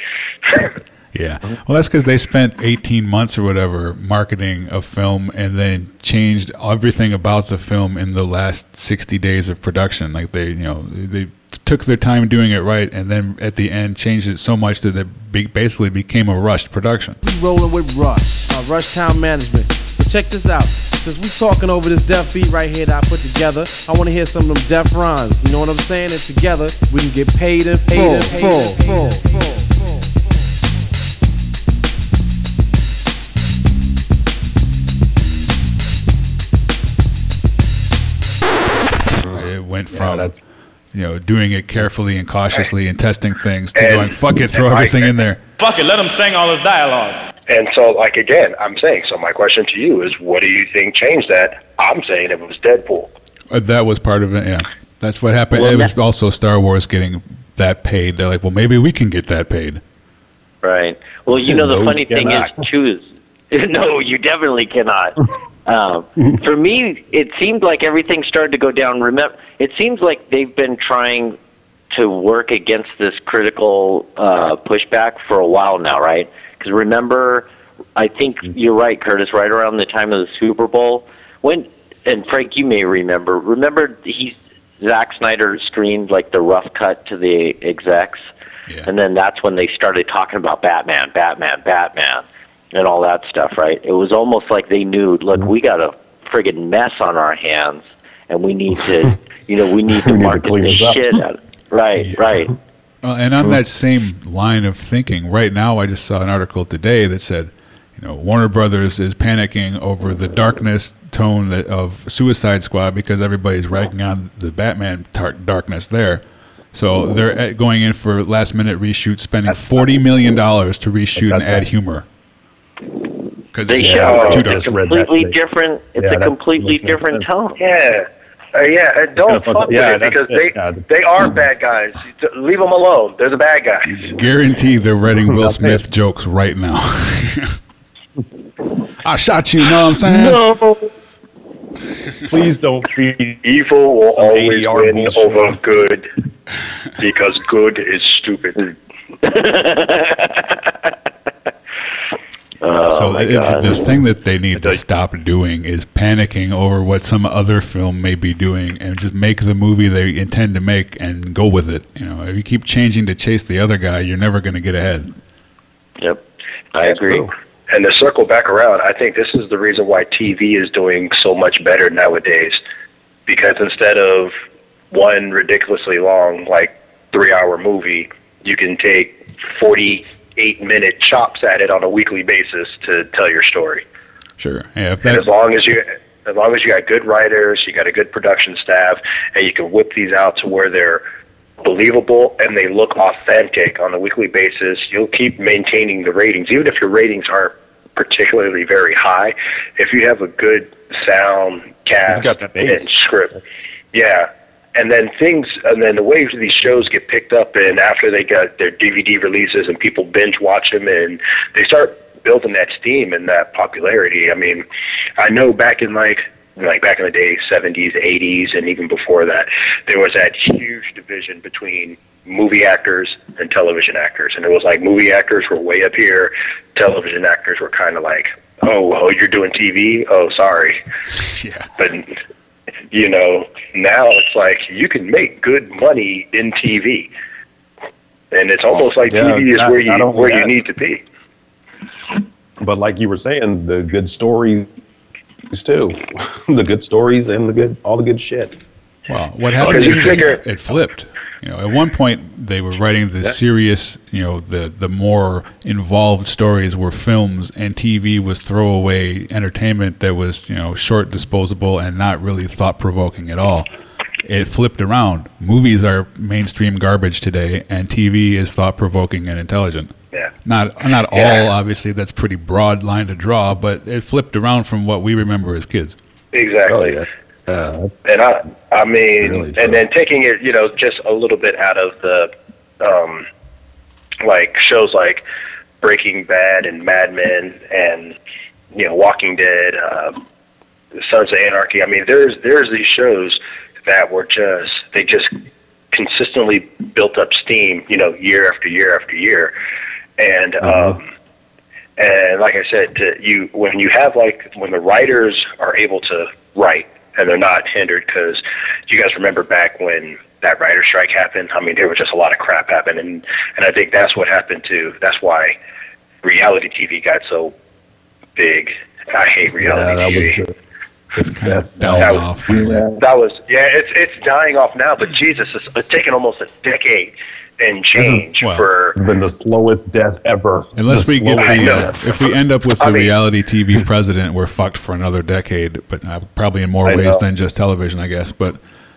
Yeah. Well, that's because they spent 18 months or whatever marketing a film and then changed everything about the film in the last 60 days of production. Like they, you know, they took their time doing it right and then at the end changed it so much that it be- basically became a rushed production. We rolling with Rush, uh, Rush Town Management. So check this out. Since we talking over this deaf beat right here that I put together, I want to hear some of them deaf rhymes. You know what I'm saying? And together we can get paid in full, full, full, full, full. It went Yeah, that's you know doing it carefully and cautiously and testing things to And- going fuck it, throw and I- everything in there. Fuck it, let him sing all his dialogue. And so, like again, I'm saying. So my question to you is, what do you think changed that? I'm saying it was Deadpool. Uh, that was part of it. Yeah, that's what happened. Well, it was that- also Star Wars getting that paid. They're like, well, maybe we can get that paid. Right. Well, you know, the No, funny you thing is, cannot. choose. no, you definitely cannot. Um, for me, it seemed like everything started to go down. Remember, it seems like they've been trying to work against this critical uh, pushback for a while now, right? Because remember, I think you're right, Curtis. Right around the time of the Super Bowl, when and Frank, you may remember. Remember, he Zack Snyder screened like the rough cut to the execs. Yeah. And then that's when they started talking about Batman, Batman, Batman, and all that stuff, right? It was almost like they knew, look, we got a friggin' mess on our hands, and we need to, you know, we need to We need to market clean the this shit out of Right, Yeah. right. Uh, and on that same line of thinking, right now I just saw an article today that said, you know, Warner Brothers is panicking over the darkness tone that, of Suicide Squad because everybody's ragging on the Batman tar- darkness there. So they're at- going in for last minute reshoot, spending forty million dollars to reshoot and got add that. humor. Because They it's should. Yeah, it's too a dark. just completely different. It's Yeah, a completely different sense. tone. Yeah. Uh, yeah, and don't Kinda fun- fuck yeah, with it because it. they Yeah. they are bad guys. Leave them alone. They're the bad guys. Guarantee they're writing Will Smith jokes right now. I shot you, know what I'm saying? no. Please don't feed. Evil will Some always ADR win bullshit. over good because good is stupid. Oh so my it- the thing that they need to stop doing is panicking over what some other film may be doing and just make the movie they intend to make and go with it. You know, if you keep changing to chase the other guy, you're never going to get ahead. Yep, I agree. True. And to circle back around, I think this is the reason why TV is doing so much better nowadays. Because instead of one ridiculously long, like three hour movie, you can take 48 minute chops at it on a weekly basis to tell your story. Sure. Yeah, if And that as long as you as long as you got good writers, you got a good production staff, and you can whip these out to where they're believable and they look authentic on a weekly basis, you'll keep maintaining the ratings, even if your ratings aren't particularly very high. If you have a good sound cast got that and script, yeah. And then things, and then the way these shows get picked up, and after they got their DVD releases and people binge watch them, and they start building that steam and that popularity. I mean, I know back in like like back in the day, 70s, 80s, and even before that, there was that huge division between movie actors and television actors, and it was like movie actors were way up here, television actors were kind of like, oh, oh, you're doing TV? Oh, sorry. yeah. But you know, now it's like you can make good money in TV, and it's almost like Yeah, TV is not- where you not only where you need to be. But like you were saying, the good stories too, the good stories and the good, all the good shit. Well, what happened Because is you that figure- it flipped. You know, at one point they were writing the serious, you know, the the more involved stories were films, and TV was throwaway entertainment that was, you know, short, disposable, and not really thought provoking at all. It flipped around. Movies are mainstream garbage today, and TV is thought provoking and intelligent. Yeah. Not not all, obviously. That's pretty broad line to draw, but it flipped around from what we remember as kids. Exactly. Oh yeah, yeah. And I, I mean, Really and then taking it, you know, just a little bit out of the, um, like shows like Breaking Bad and Mad Men and you know Walking Dead, um, Sons of Anarchy. I mean, there's there's these shows that were just they just consistently built up steam, you know, year after year after year, and um, and like I said, to you when you have like when the writers are able to write and they're not hindered because you guys remember back when that writer strike happened. I mean, there was just a lot of crap happened, and and I think that's what happened too. That's why reality TV got so big. I hate yeah, reality that TV. was. It's kind of Yeah. dying That- off. finally. That was yeah. It's it's dying off now, but Jesus, it's, it's taken almost a decade and change well, for been the slowest death ever. Unless The we get the, uh, if we end up with the I mean- reality TV president, we're fucked for another decade. But uh, probably in more I ways know. than just television, I guess. But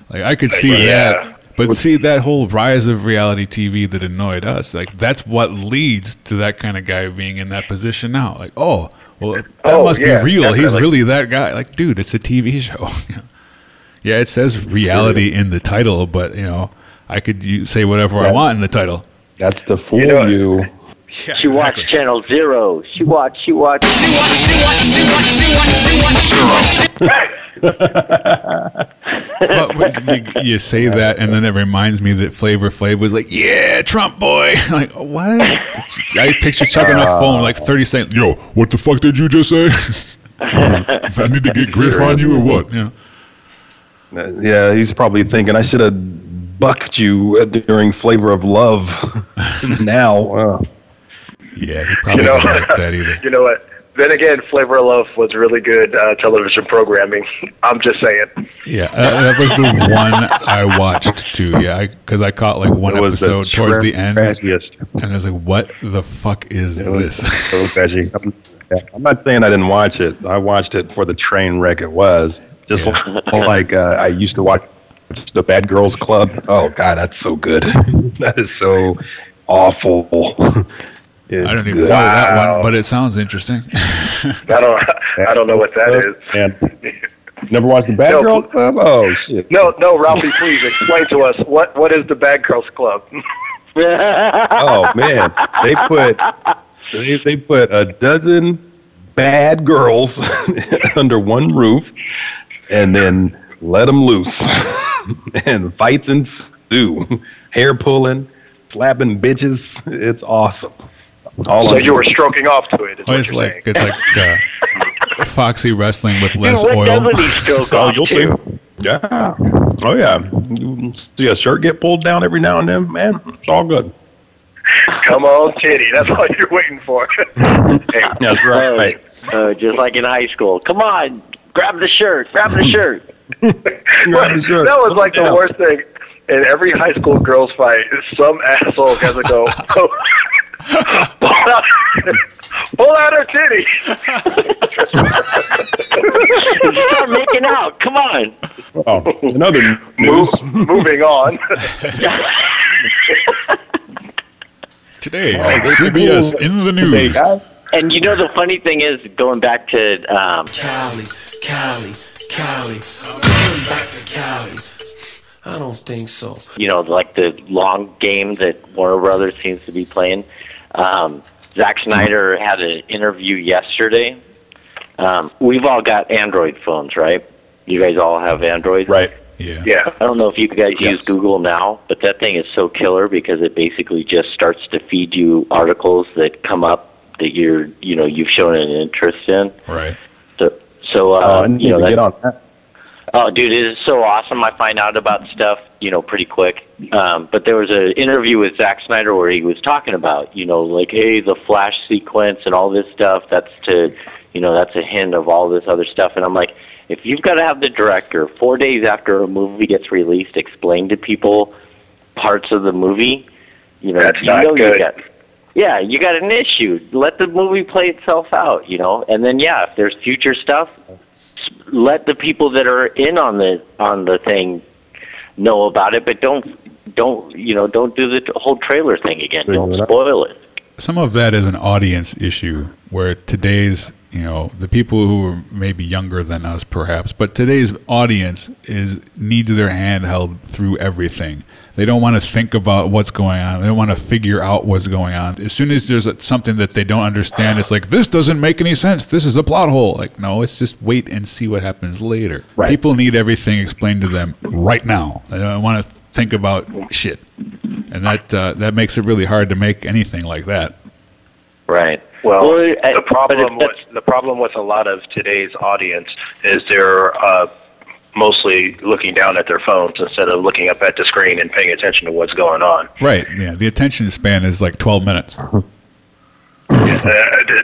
like I could see Yeah. that. But see that whole rise of reality TV that annoyed us. Like that's what leads to that kind of guy being in that position now. Like oh well, that Oh, must yeah, be real. He's really that guy. Like dude, it's a TV show. yeah, it says reality in the title, but you know I could u- say whatever I want in the title. That's to fool You know- you. Yeah, She watched Channel Zero. She watched. She watched. She watched. She watched. She watched. She watched. She watched. She watched. But when you, you say that, and then it reminds me that Flavor Flav was like, "Yeah, Trump boy." like what? I picture Chuck on a phone like thirty seconds. Yo, what the fuck did you just say? I need to get griff on you or what? You know? Uh, Yeah, he's probably thinking I should have bucked you uh, during Flavor of Love. now, uh, Yeah, he probably You know- didn't like that either. you know what. Then again, Flavor of Love was really good uh, television programming. I'm just saying. Yeah, uh, that was the one I watched too. Yeah, because I, caught like one it was the episode towards the end, and. I was like, "What the fuck is It was this?" so trashy. I'm, yeah, I'm not saying I didn't watch it. I watched it for the train wreck it was. Just Yeah. like uh, I used to watch the Bad Girls Club. Oh God, that's so good. that is so awful. it's I don't even good. know that one, but it sounds interesting. I don't. I don't know what that is. And never watched the Bad No. Girls Club? Oh shit. No, no, Ralphie, please explain to us what what is the Bad Girls Club? Oh man, they put they, they put a dozen bad girls under one roof, and then let them loose, and fights ensue, hair pulling, slapping bitches. It's awesome. All so on- you were stroking off to it. Is Oh, what it's you're like saying. it's like uh, Foxy wrestling with less Dude, what oil. he stroke Oh, off you'll to? see. Yeah. Oh yeah. You see a shirt get pulled down every now and then, man. It's all good. Come on, titty. That's all you're waiting for. hey, That's right. Uh, just like in high school. Come on, grab the shirt, grab the shirt. Grab the. That was like the Yeah. worst thing. In every high school girls fight, some asshole has to go, pull out, pull out her titty. Start making out. Come on. Oh, another Move, news. moving on. Today on CBS in the news. guys. And you know the funny thing is, going back to um, Cali, Cali, Cali. I'm going back to Cali. I don't think so. you know, like the long game that Warner Brothers seems to be playing. Um, Zack Snyder had an interview yesterday. Um, we've all got Android phones, right? You guys all have Android, Right. Yeah. Yeah. I don't know if you guys Yes. use Google now, but that thing is so killer because it basically just starts to feed you articles that come up that you're, you know, you've shown an interest in. Right. So, so Oh, uh, I need you know, to that, get on that. Oh, dude, it is so awesome. I find out about stuff, you know, pretty quick. Um, but there was an interview with Zack Snyder where he was talking about, you know, like, hey, the flash sequence and all this stuff. That's to, you know, that's a hint of all this other stuff. And I'm like, if you've got to have the director four days after a movie gets released explain to people parts of the movie, you know, That's you not know good. you got. Yeah, you got an issue. Let the movie play itself out, you know, and then yeah, if there's future stuff, let the people that are in on the on the thing know about it, but don't don't you know don't do the whole trailer thing again. Don't spoil it. Some of that is an audience issue where today's, you know, the people who are maybe younger than us perhaps, but today's audience is needs their hand held through everything. They don't want to think about what's going on. They don't want to figure out what's going on. As soon as there's something that they don't understand, it's like this doesn't make any sense. This is a plot hole. Like no, it's just wait and see what happens later. Right. People need everything explained to them right now. They don't want to think about shit, and that uh, that makes it really hard to make anything like that. Right. Well, Well, I- the problem but with the problem with a lot of today's audience is they're uh, mostly looking down at their phones instead of looking up at the screen and paying attention to what's going on. Right. Yeah. The attention span is like 12 minutes. Uh,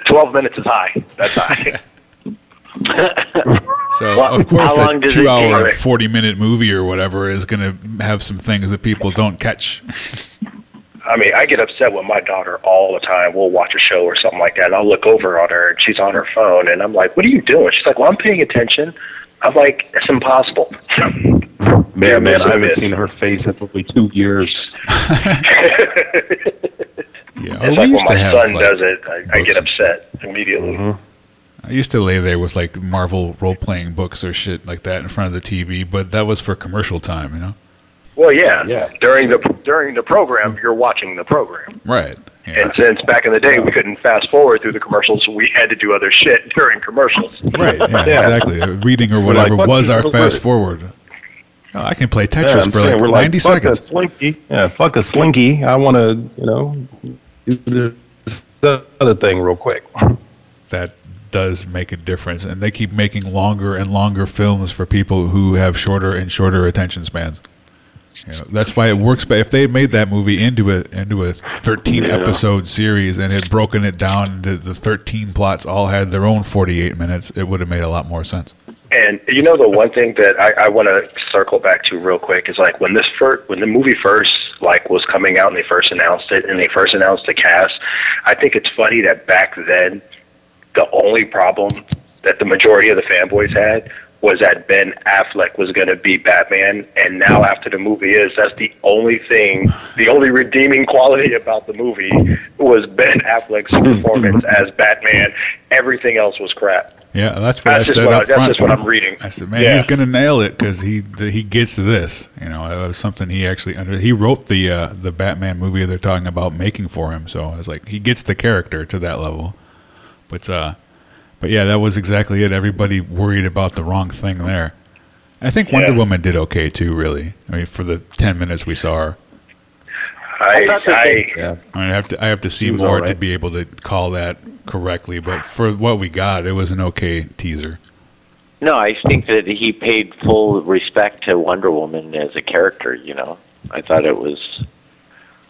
Twelve minutes is high. That's high. So Well, of course, a two-hour, forty-minute movie or whatever is going to have some things that people don't catch. I mean, I get upset with my daughter all the time. We'll watch a show or something like that, and I'll look over on her, and she's on her phone, and I'm like, "What are you doing?" She's like, "Well, I'm paying attention." I'm like, "It's impossible." Man, man, I haven't seen her face in probably two years. Yeah. It's like when my have, son like, does it, I, I get and shit. upset immediately. Mm-hmm. I used to lay there with like Marvel role-playing books or shit like that in front of the TV, but that was for commercial time, you know. Well, yeah. Yeah. During the during the program, you're watching the program, Right. Yeah. and since back in the day we couldn't fast forward through the commercials, we had to do other shit during commercials. Right. Yeah, Yeah. Exactly. Uh, Reading or whatever like, was our fast is- forward. I can play Tetris I'm for saying, like ninety like, fuck a seconds. slinky. Yeah, fuck a slinky. I want to, you know, do this other thing real quick. that does make a difference and they keep making longer and longer films for people who have shorter and shorter attention spans know, that's why it works but if they made that movie into a into a 13 episode series and had broken it down into the 13 plots all had their own 48 minutes it would have made a lot more sense. And you know the one thing that I, I want to circle back to real quick is like when this first when the movie first like was coming out and they first announced it and they first announced the cast, I think it's funny that back then the only problem that the majority of the fanboys had was that Ben Affleck was going to be Batman, and now after the movie is, that's the only thing, the only redeeming quality about the movie was Ben Affleck's performance as Batman. Everything else was crap. yeah that's what That's i said what I- up that's front just what I'm reading. i said man Yeah. he's gonna nail it because he the, he gets this you know it was something he actually under he wrote the uh, the batman movie they're talking about making for him so i was like he gets the character to that level but uh but yeah that was exactly it everybody worried about the wrong thing there i think wonder Yeah. woman did okay too really i mean for the 10 minutes we saw her I, thought that I, Yeah. I, mean, I have to I have to see more all to be able to call that correctly but for what we got it was an okay teaser No, I think that he paid full respect to Wonder Woman as a character. You know, I thought it was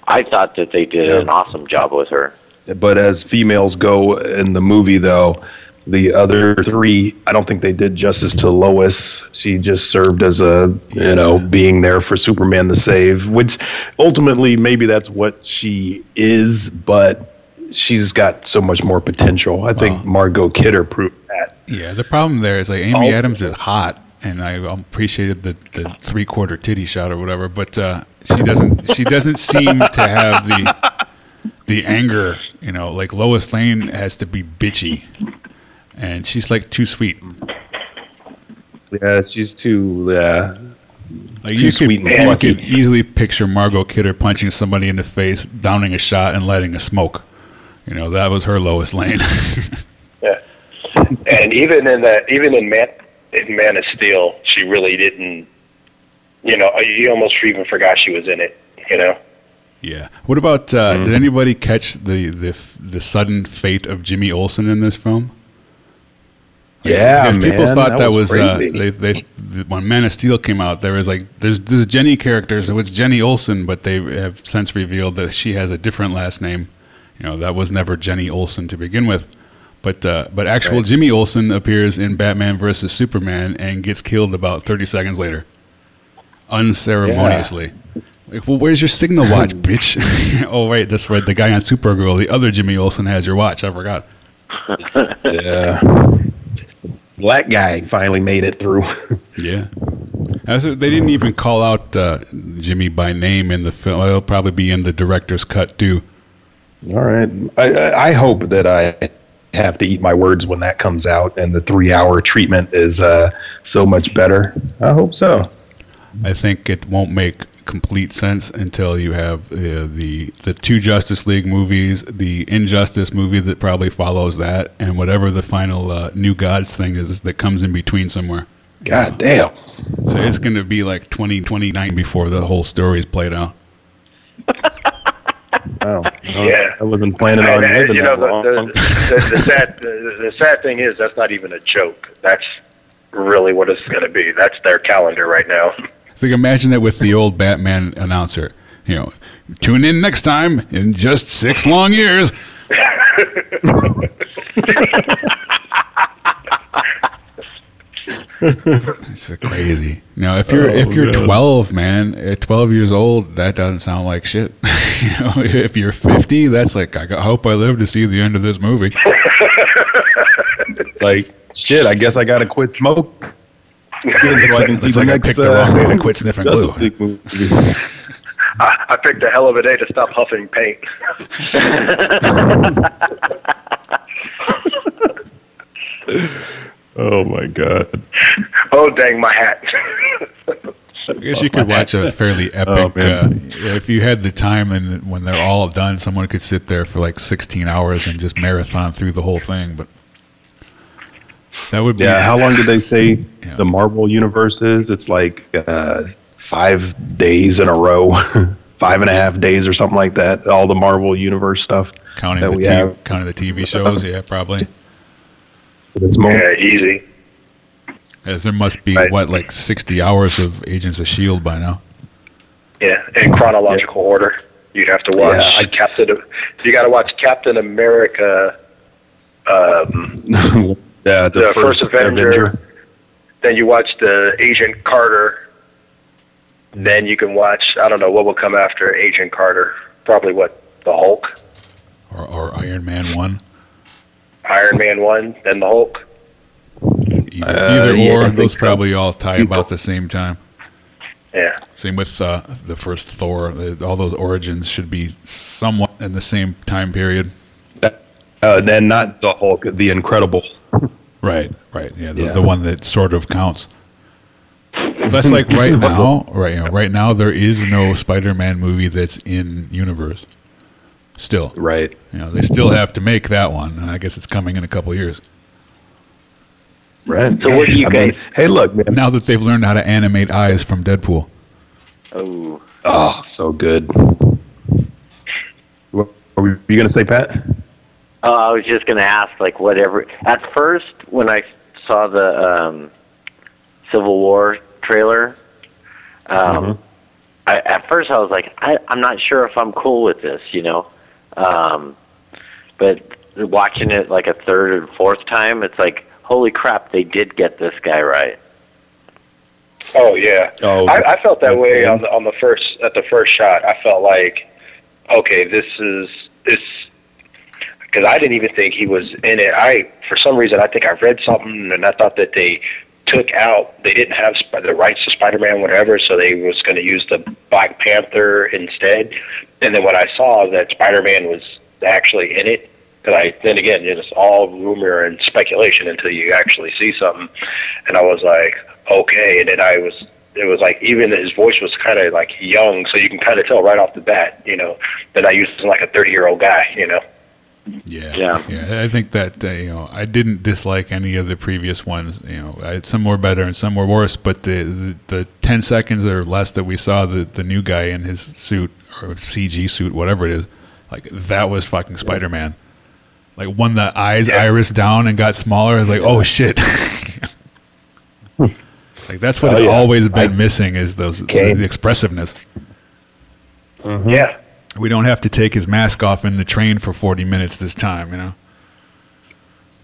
I thought that they did an awesome job with her. But as females go in the movie, though, the other three, I don't think they did justice to Lois. She just served as a, you know, being there for Superman to save, which ultimately maybe that's what she is, but she's got so much more potential. I think Margot Kidder proved that. Yeah, the problem there is like Amy Also- Adams is hot, and I appreciated the, the three quarter titty shot or whatever, but uh, she doesn't she doesn't seem to have the the anger. You know, like Lois Lane has to be bitchy, and she's like too sweet. Yeah, she's too, yeah. Like Too you sweet could, and you could easily picture Margot Kidder punching somebody in the face, downing a shot, and lighting a smoke. You know, that was her Lois Lane. Yeah. And even in that, even in Man, in Man of Steel, she really didn't. You know, you almost even forgot she was in it. You know. Yeah. What about? Uh, Did anybody catch the, the the sudden fate of Jimmy Olsen in this film? Yeah, Because people thought that, that was, was uh, they, they when Man of Steel came out, there was like there's this Jenny character, so it's Jenny Olsen, but they have since revealed that she has a different last name. You know, that was never Jenny Olsen to begin with. But uh, but actual Right. Jimmy Olsen appears in Batman versus Superman and gets killed about 30 seconds later, unceremoniously. Like, well, where's your signal watch, bitch? oh, wait, that's right. The guy on Supergirl, the other Jimmy Olsen, has your watch. I forgot. Yeah. Black guy finally made it through. Yeah. They didn't even call out uh, Jimmy by name in the film. It'll probably be in the director's cut too. All right. I, I, I hope that I have to eat my words when that comes out and the three hour treatment is uh, so much better. I hope so. I think it won't make complete sense until you have uh, the the two Justice League movies, the Injustice movie that probably follows that, and whatever the final uh, New Gods thing is that comes in between somewhere. God damn. So it's going to be like 2029 before the whole story is played out. Wow. Yeah. I wasn't planning on And, living you know, that the, long. the, the, the sad the, the sad thing is that's not even a joke. That's really what it's going to be. That's their calendar right now. So you can imagine that with the old Batman announcer. You know, tune in next time in just six long years. it's crazy. Now, if you're if Oh, you're God. 12, man, at 12 years old, that doesn't sound like shit. you know, if you're 50, that's like I I hope I live to see the end of this movie. like, shit, I guess I got to quit smoke. So I can see Looks the like I next, picked the uh, wrong day to quit sniffing glue. Justice League movie. I, I picked a hell of a day to stop huffing paint. Oh my god. oh dang, my hat. I guess you could watch a fairly Oh, epic. uh, if you had the time and when they're all done, someone could sit there for like 16 hours and just marathon through the whole thing. But that would be. Yeah, how long did they say Yeah. the Marvel universe is? It's like uh, five days in a row, five and a half days or something like that. All the Marvel universe stuff counting that the we t- have. counting the TV shows? Yeah, probably. It's more. yeah, easy. As there must be Right. what like 60 hours of Agents of Shield by now. Yeah, in chronological order. You'd have to watch Yeah, I- Captain. You got to watch Captain America. Um, yeah, the, the first Avenger. then you watch the Agent Carter. Then you can watch. I don't know what will come after Agent Carter. Probably what the Hulk, Or, or Iron Man 1. Iron Man one, then the Hulk. Either, Uh, either yeah, or. think Those so. probably all tie about the same time. Yeah. Same with uh, the first Thor. Uh, All those origins should be somewhat in the same time period. Uh, then not the Hulk, the Incredible. Right, right. Yeah, the, Yeah. the one that sort of counts. That's like right now, right? You know, right now there is no Spider-Man movie that's in universe. Still, Right. you know, they still have to make that one. I guess it's coming in a couple years. Right. So what do you I mean, hey, look, man. Now that they've learned how to animate eyes from Deadpool. Oh, Oh, so good. What were you going to say, Pat? Oh, I was just gonna ask, like, whatever. At first, when I saw the um, Civil War trailer, um, I, at first I was like, I, I'm not sure if I'm cool with this, you know. Um, but watching it like a third or fourth time, it's like, holy crap, they did get this guy right. Oh yeah. Oh, I, I felt that way okay. on the on the first at the first shot. I felt like, okay, this is this because I didn't even think he was in it. I for some reason I think I read something and I thought that they took out they didn't have the rights to Spider-Man whatever, so they was going to use the Black Panther instead. And then when I saw that Spider-Man was actually in it, because I then again it's all rumor and speculation until you actually see something, and I was like, okay. And then I was it was like even his voice was kind of like young, so you can kind of tell right off the bat, you know, that I used like a thirty year old guy, you know. Yeah, Yeah. yeah. I think that uh, you know I didn't dislike any of the previous ones. You know, I, some were better and some were worse. But the, the the ten seconds or less that we saw the the new guy in his suit or CG suit, whatever it is, like that was fucking Spider Man. Like when the eyes Yeah. iris down and got smaller, I was like, oh shit. like that's what Oh, it's yeah. always been I- missing is those Okay. the expressiveness. Yeah. We don't have to take his mask off in the train for 40 minutes this time, you know?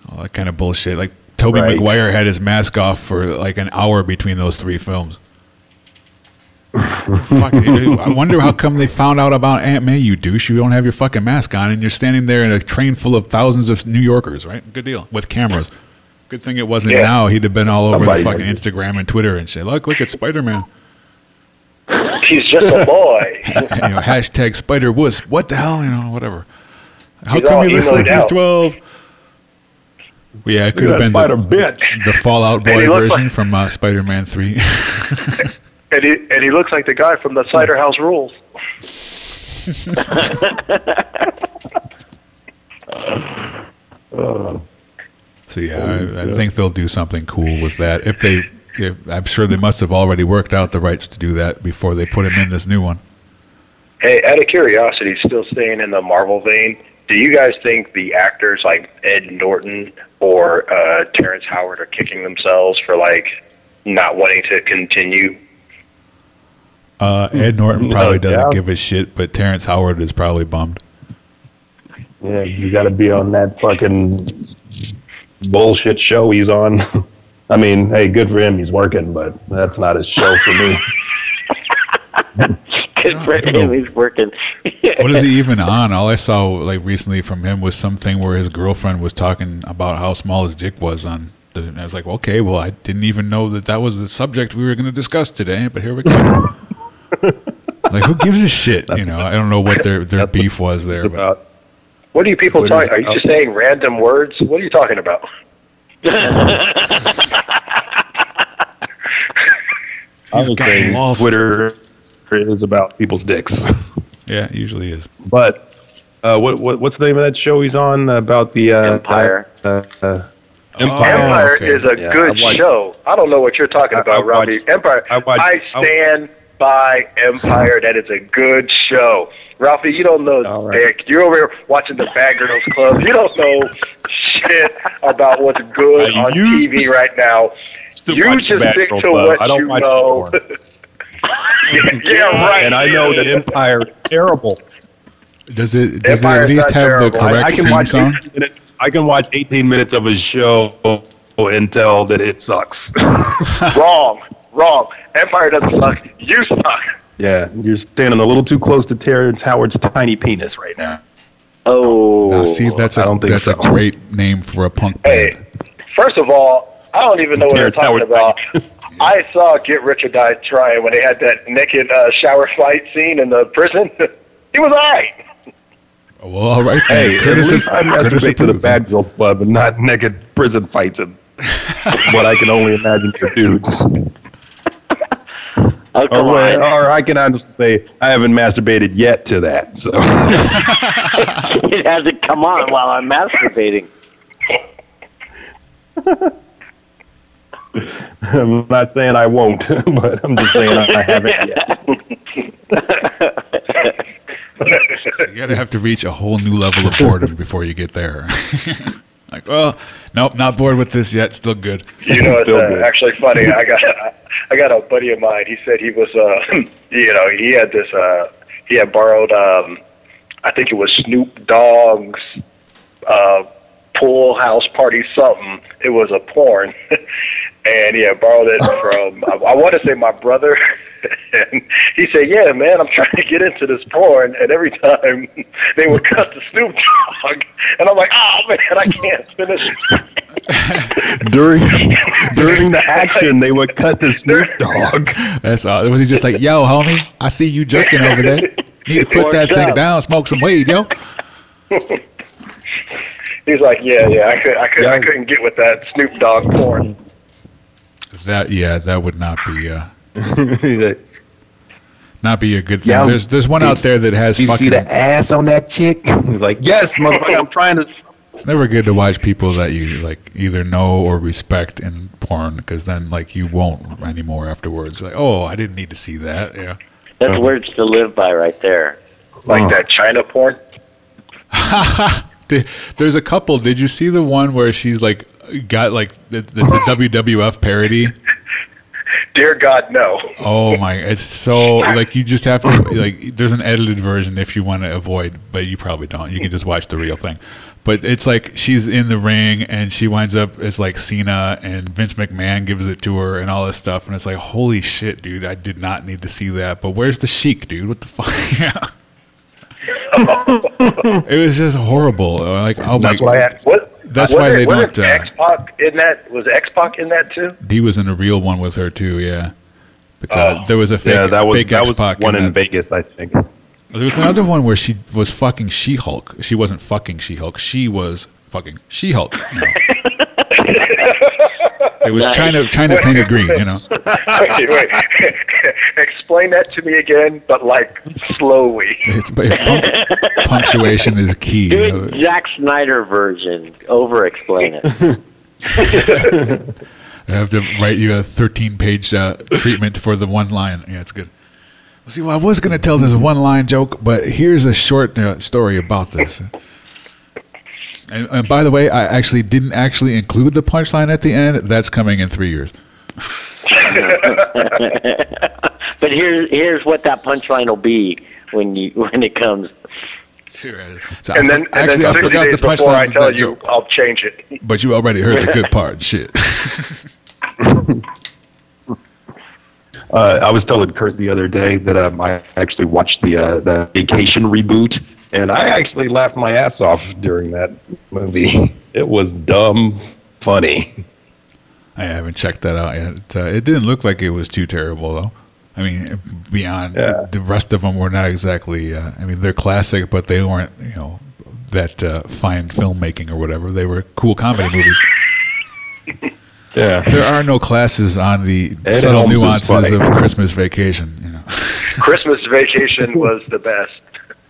All that kind of bullshit. Like, Tobey Right. Maguire had his mask off for like an hour between those three films. Fuck, I wonder how come they found out about Aunt May, you douche. You don't have your fucking mask on and you're standing there in a train full of thousands of New Yorkers, right? Good deal. With cameras. Good thing it wasn't Yeah. now. He'd have been all over Somebody the fucking. Instagram and Twitter and shit. Look, look at Spider Man. He's just a boy. you know, hashtag Spider Wuss. What the hell? You know, whatever. How He's come he looks emoed like he's 12? Well, yeah, it could Look have been the, bitch. the Fall Out Boy version like- from uh, Spider Man 3. and he and he looks like the guy from the Cider House Rules. So, yeah, I, I think they'll do something cool with that. If they, if, I'm sure they must have already worked out the rights to do that before they put him in this new one. Hey, out of curiosity, still staying in the Marvel vein, do you guys think the actors like Ed Norton or uh, Terrence Howard are kicking themselves for like not wanting to continue? Uh, Ed Norton probably doesn't doubt. give a shit, but Terrence Howard is probably bummed. yeah, you got to be on that fucking bullshit show he's on. I mean, hey, good for him. He's working, but that's not his show for me. Good for I don't know. him, he's working. what is he even on? All I saw like recently from him was something where his girlfriend was talking about how small his dick was on. The, and I was like, okay, well, I didn't even know that that was the subject we were going to discuss today, but here we go. like, who gives a shit? You know, I don't know what their their That's what beef was there. But about What are you people What talking? is- Are you just saying random words? What are you talking about? I was gotten saying lost. Twitter is about people's dicks. yeah, it usually is. But uh, what, what what's the name of that show he's on about the uh, Empire. Uh, uh, Oh, Empire. Empire okay. is a Yeah, good I watched- show. I don't know what you're talking I- about, I Robbie. watched- Empire. I watched- I I- stand by Empire. That is a good show. Ralphie, you don't know All right. dick. You're over here watching the Bad Girls Club. You don't know shit about what's good I on used TV right now. you just stick to Club. what I don't you watch know. yeah, yeah, right. And I know that Empire is terrible. Does it does it at least have the terrible. I, correct I can theme watch song? 18 minutes. I can watch 18 minutes of a show and tell that it sucks. wrong, wrong. Empire doesn't suck. You suck. yeah, you're standing a little too close to Terrence Howard's tiny penis right now. Oh. Now, see, that's a I don't think that's so. a great name for a punk Hey, band. first of all, I don't even know what they're talking Howard's about. tiny. I saw Get Rich or Die Trying when they had that naked uh, shower fight scene in the prison. he was alright. Well, all right then. Hey, at Criticis- least I Criticis masturbate to the. Bad Girls Club and not naked prison fights and what I can only imagine for dudes. Oh, Or, come what- on. or I can honestly say I haven't masturbated yet to that. So it hasn't come on while I'm masturbating. I'm not saying I won't, but I'm just saying I haven't yet. You gotta have to reach a whole new level of boredom before you get there. Like, well, nope, not bored with this yet. Still good. You know, it's uh, good. actually funny. I got I got a buddy of mine. He said he was, uh, you know, he had this. Uh, he had borrowed. Um, I think it was Snoop Dogg's uh, pool house party something. It was a porn, and yeah, had borrowed it from. I, I want to say my brother. And he said, "Yeah, man, I'm trying to get into this porn, and every time they would cut the Snoop Dogg, and I'm like, oh man, I can't finish." during during the action, they would cut the Snoop Dogg. That's all. Was he just like, yo, homie, I see you jerking over there. Need to put that thing out. down, smoke some weed, yo. He's like, "Yeah, yeah, I could, I could, I couldn't get with that Snoop Dogg porn." That yeah, that would not be uh, not be a good thing. Yeah. there's there's one out there that has you fucking. see the ass on that chick? He's like, yes, motherfucker, I'm trying to. It's never good to watch people that you like either know or respect in porn because then like you won't anymore afterwards. Like, oh, I didn't need to see that. Yeah. That's words to live by right there. Like Oh. that Chyna porn. There's a couple. Did you see the one where she's like got like it's a WWF parody? Dear God, no. Oh my! It's so like you just have to like. There's an edited version if you want to avoid, but you probably don't. You can just watch the real thing. But it's like she's in the ring and she winds up as like Cena and Vince McMahon gives it to her and all this stuff and it's like holy shit, dude! I did not need to see that. But where's the Sheik, dude? What the fuck? Yeah. it was just horrible. Like oh That's my! why I What? That's why they wasn't don't, uh, X Pac in that was X Pac in that too? he was in a real one with her too. Yeah. But uh, there was a fake, yeah, that was fake that was X-Pac one in that. Vegas, I think. There was another one where she was fucking She Hulk. She wasn't fucking She Hulk. She was fucking She Hulk. You know? it was Nice. Chyna Chyna painted green. You know. wait, wait. Explain that to me again, but like slowly. It's but punc- punctuation is key. you know. Good Zack Snyder version. Over explain it. I have to write you a 13 page uh, treatment for the one line. Yeah, it's good. See, well, I was going to tell this one line joke, but here's a short uh, story about this. And, and by the way, I actually didn't actually include the punchline at the end. That's coming in three years. but here's here's what that punchline will be when you when it comes. So And then, and actually, then I forgot days the before punchline I of tell you, joke. I'll change it. But you already heard the good part. Shit. Uh, I was telling Kurt the other day that um, I actually watched the uh, the Vacation reboot, and I actually laughed my ass off during that movie. It was dumb funny. I haven't checked that out yet. Uh, it didn't look like it was too terrible, though. I mean, beyond Yeah. the rest of them were not exactly. Uh, I mean, they're classic, but they weren't, you know, that uh, fine filmmaking or whatever. They were cool comedy movies. Yeah. There are no classes on the Ed subtle Helms is nuances of Christmas Vacation. You know. Christmas Vacation was the best.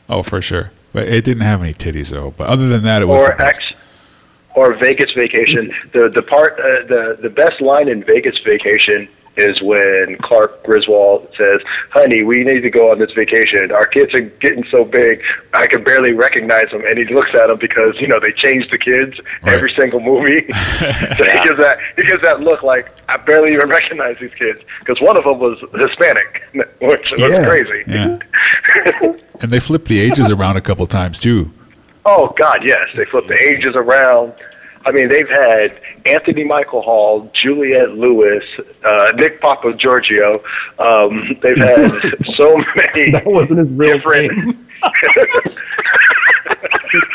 Oh, for sure. But it didn't have any titties though. But other than that, it was. Or. X, or Vegas Vacation. The the part uh, the the best line in Vegas Vacation is when Clark Griswold says, "Honey, we need to go on this vacation. Our kids are getting so big, I can barely recognize them." And he looks at them because you know they change the kids every single movie. so he gives that he gives that look like I barely even recognize these kids because one of them was Hispanic, which was Yeah. crazy. Yeah. and they flipped the ages around a couple times too. Oh God, yes. They flip the ages around. I mean, they've had Anthony Michael Hall, Juliette Lewis, uh, Nick Papagiorgio. Um, they've had so many That wasn't his real different.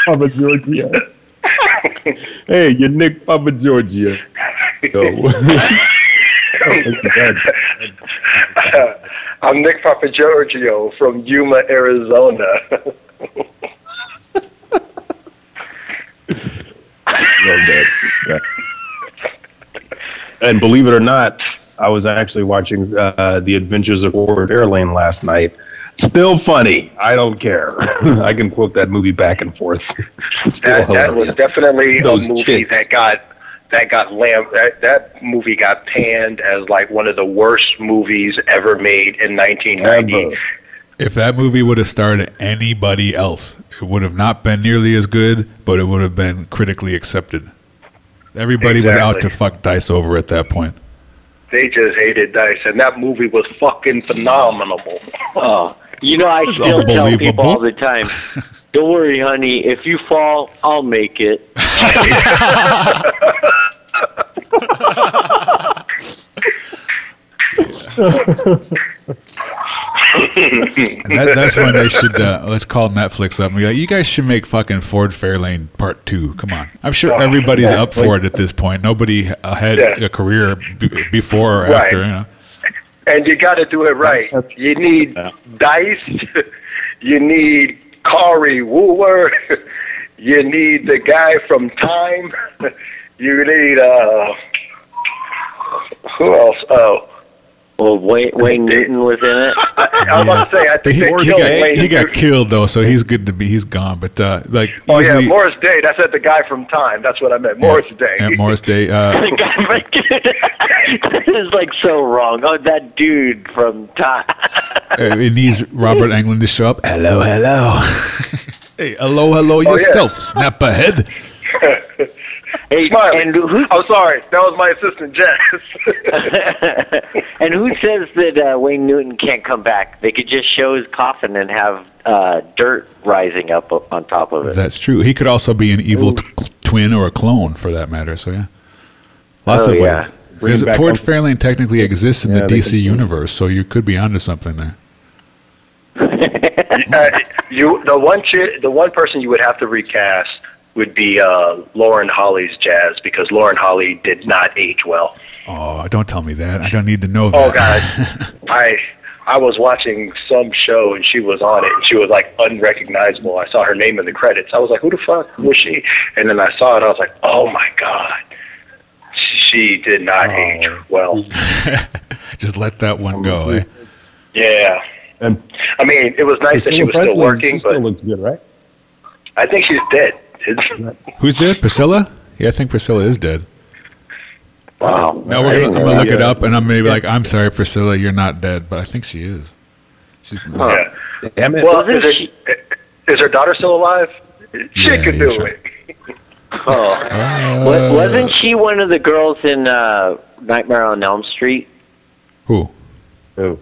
Papa Georgia. hey, you're Nick Papa Georgia. Yo. I'm Nick Papagiorgio from Yuma, Arizona. Love that. Yeah. And believe it or not, I was actually watching uh, The Adventures of Ford Fairlane last night. Still funny. I don't care. I can quote that movie back and forth. That, that was definitely Those a movie chicks. that got that got lamb that, that movie got panned as like one of the worst movies ever made in 1990. Ever. If that movie would have starred anybody else, it would have not been nearly as good, but it would have been critically accepted. Everybody was out to fuck Dice over at that point. They just hated Dice, and that movie was fucking phenomenal. Oh, you know, I still tell people all the time, "Don't worry, honey. If you fall, I'll make it." And that, that's when they should uh, let's call Netflix up and be like, "You guys should make fucking Ford Fairlane Part Two. Come on, I'm sure Oh, everybody's yeah. up for it at this point. Nobody uh, had Yeah. a career b- before or Right. after. You know, And you got to do it right. You need Dice. You need Kari Wuhrer. You need the guy from Time. You need uh, who else? Oh, Well, Wayne, Wayne Newton was in it. I, I was about to say. I think he, they he got, Wayne. he got killed though, so he's good to be. He's gone. But uh, like Oh yeah, Morris Day. That's at the guy from Time. That's what I meant. Morris Day. yeah, Morris Day. Uh, The guy this is like so wrong. Oh, that dude from Time. uh, it needs Robert Englund to show up. Hello, hello. hey, hello, hello Oh, yeah. yourself. Snap ahead. Hey, Smiley. and who I'm sorry. That was my assistant, Jess. and who says that uh, Wayne Newton can't come back? They could just show his coffin and have uh, dirt rising up on top of it. That's true. He could also be an evil t- twin or a clone, for that matter. So yeah, lots Oh, of yeah. ways. Because back Ford Uncle- Fairlane technically exists in Yeah, the DC could- universe, so you could be onto something there. uh, you the one chi- the one person you would have to recast would be uh, Lauren Holly's Jazz because Lauren Holly did not age well. Oh, don't tell me that. I don't need to know that. Oh. God, I I was watching some show and she was on it and she was like unrecognizable. I saw her name in the credits. I was like, who the fuck was she? And then I saw it. I was like, oh my God, she did not age well. Just let that one go. Eh? Yeah, And I mean, it was nice that she was still working, she still but looks good, right? I think she's dead. It's- Who's dead? Priscilla? Yeah, I think Priscilla is dead. wow. Now we're gonna, I'm gonna that. look it up, and I'm gonna be like, "I'm sorry, Priscilla, you're not dead," but I think she is. She's Huh. yeah. Damn it. Well, Wasn't is, it, is her daughter still alive? She Yeah, could do sure. it. Oh. Uh, wasn't she one of the girls in uh, Nightmare on Elm Street? who? Oh,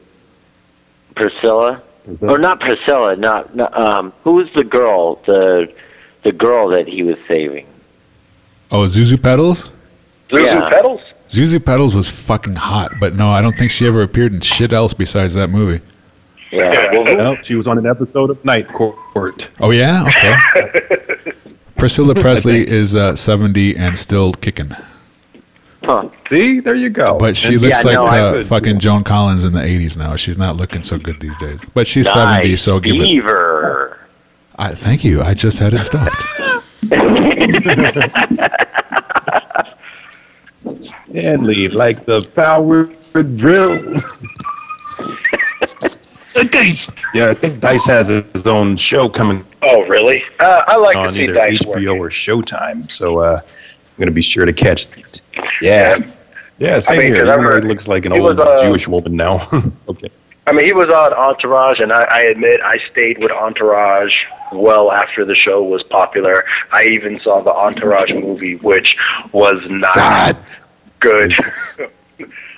Priscilla, or not Priscilla? Not, not um. Who was the girl? The the girl that he was saving. Oh, Zuzu Petals. Zuzu Yeah. Petals? Zuzu Petals was fucking hot, but no, I don't think she ever appeared in shit else besides that movie. Yeah. Yeah. Well, who- she was on an episode of Night Court. Oh yeah, okay. Priscilla Presley is uh, 70 and still kicking, huh. See, there you go. but she And- looks Yeah, like no, uh, would- fucking Joan Collins in the 80s now. She's not looking so good these days, but she's 70, so give it. Beaver. I, thank you. I just had it stuffed. and leave like the power drill. okay. Yeah, I think Dice has his own show coming Oh, really? Uh, I like to on see either Dice HBO work. or Showtime, so uh, I'm gonna be sure to catch that. Yeah, yeah. Same I mean, here. 'cause I Even though he looks like an he old was, uh, Jewish woman now. okay. I mean, he was on Entourage, and I, I admit I stayed with Entourage well after the show was popular. I even saw the Entourage movie, which was not God. good.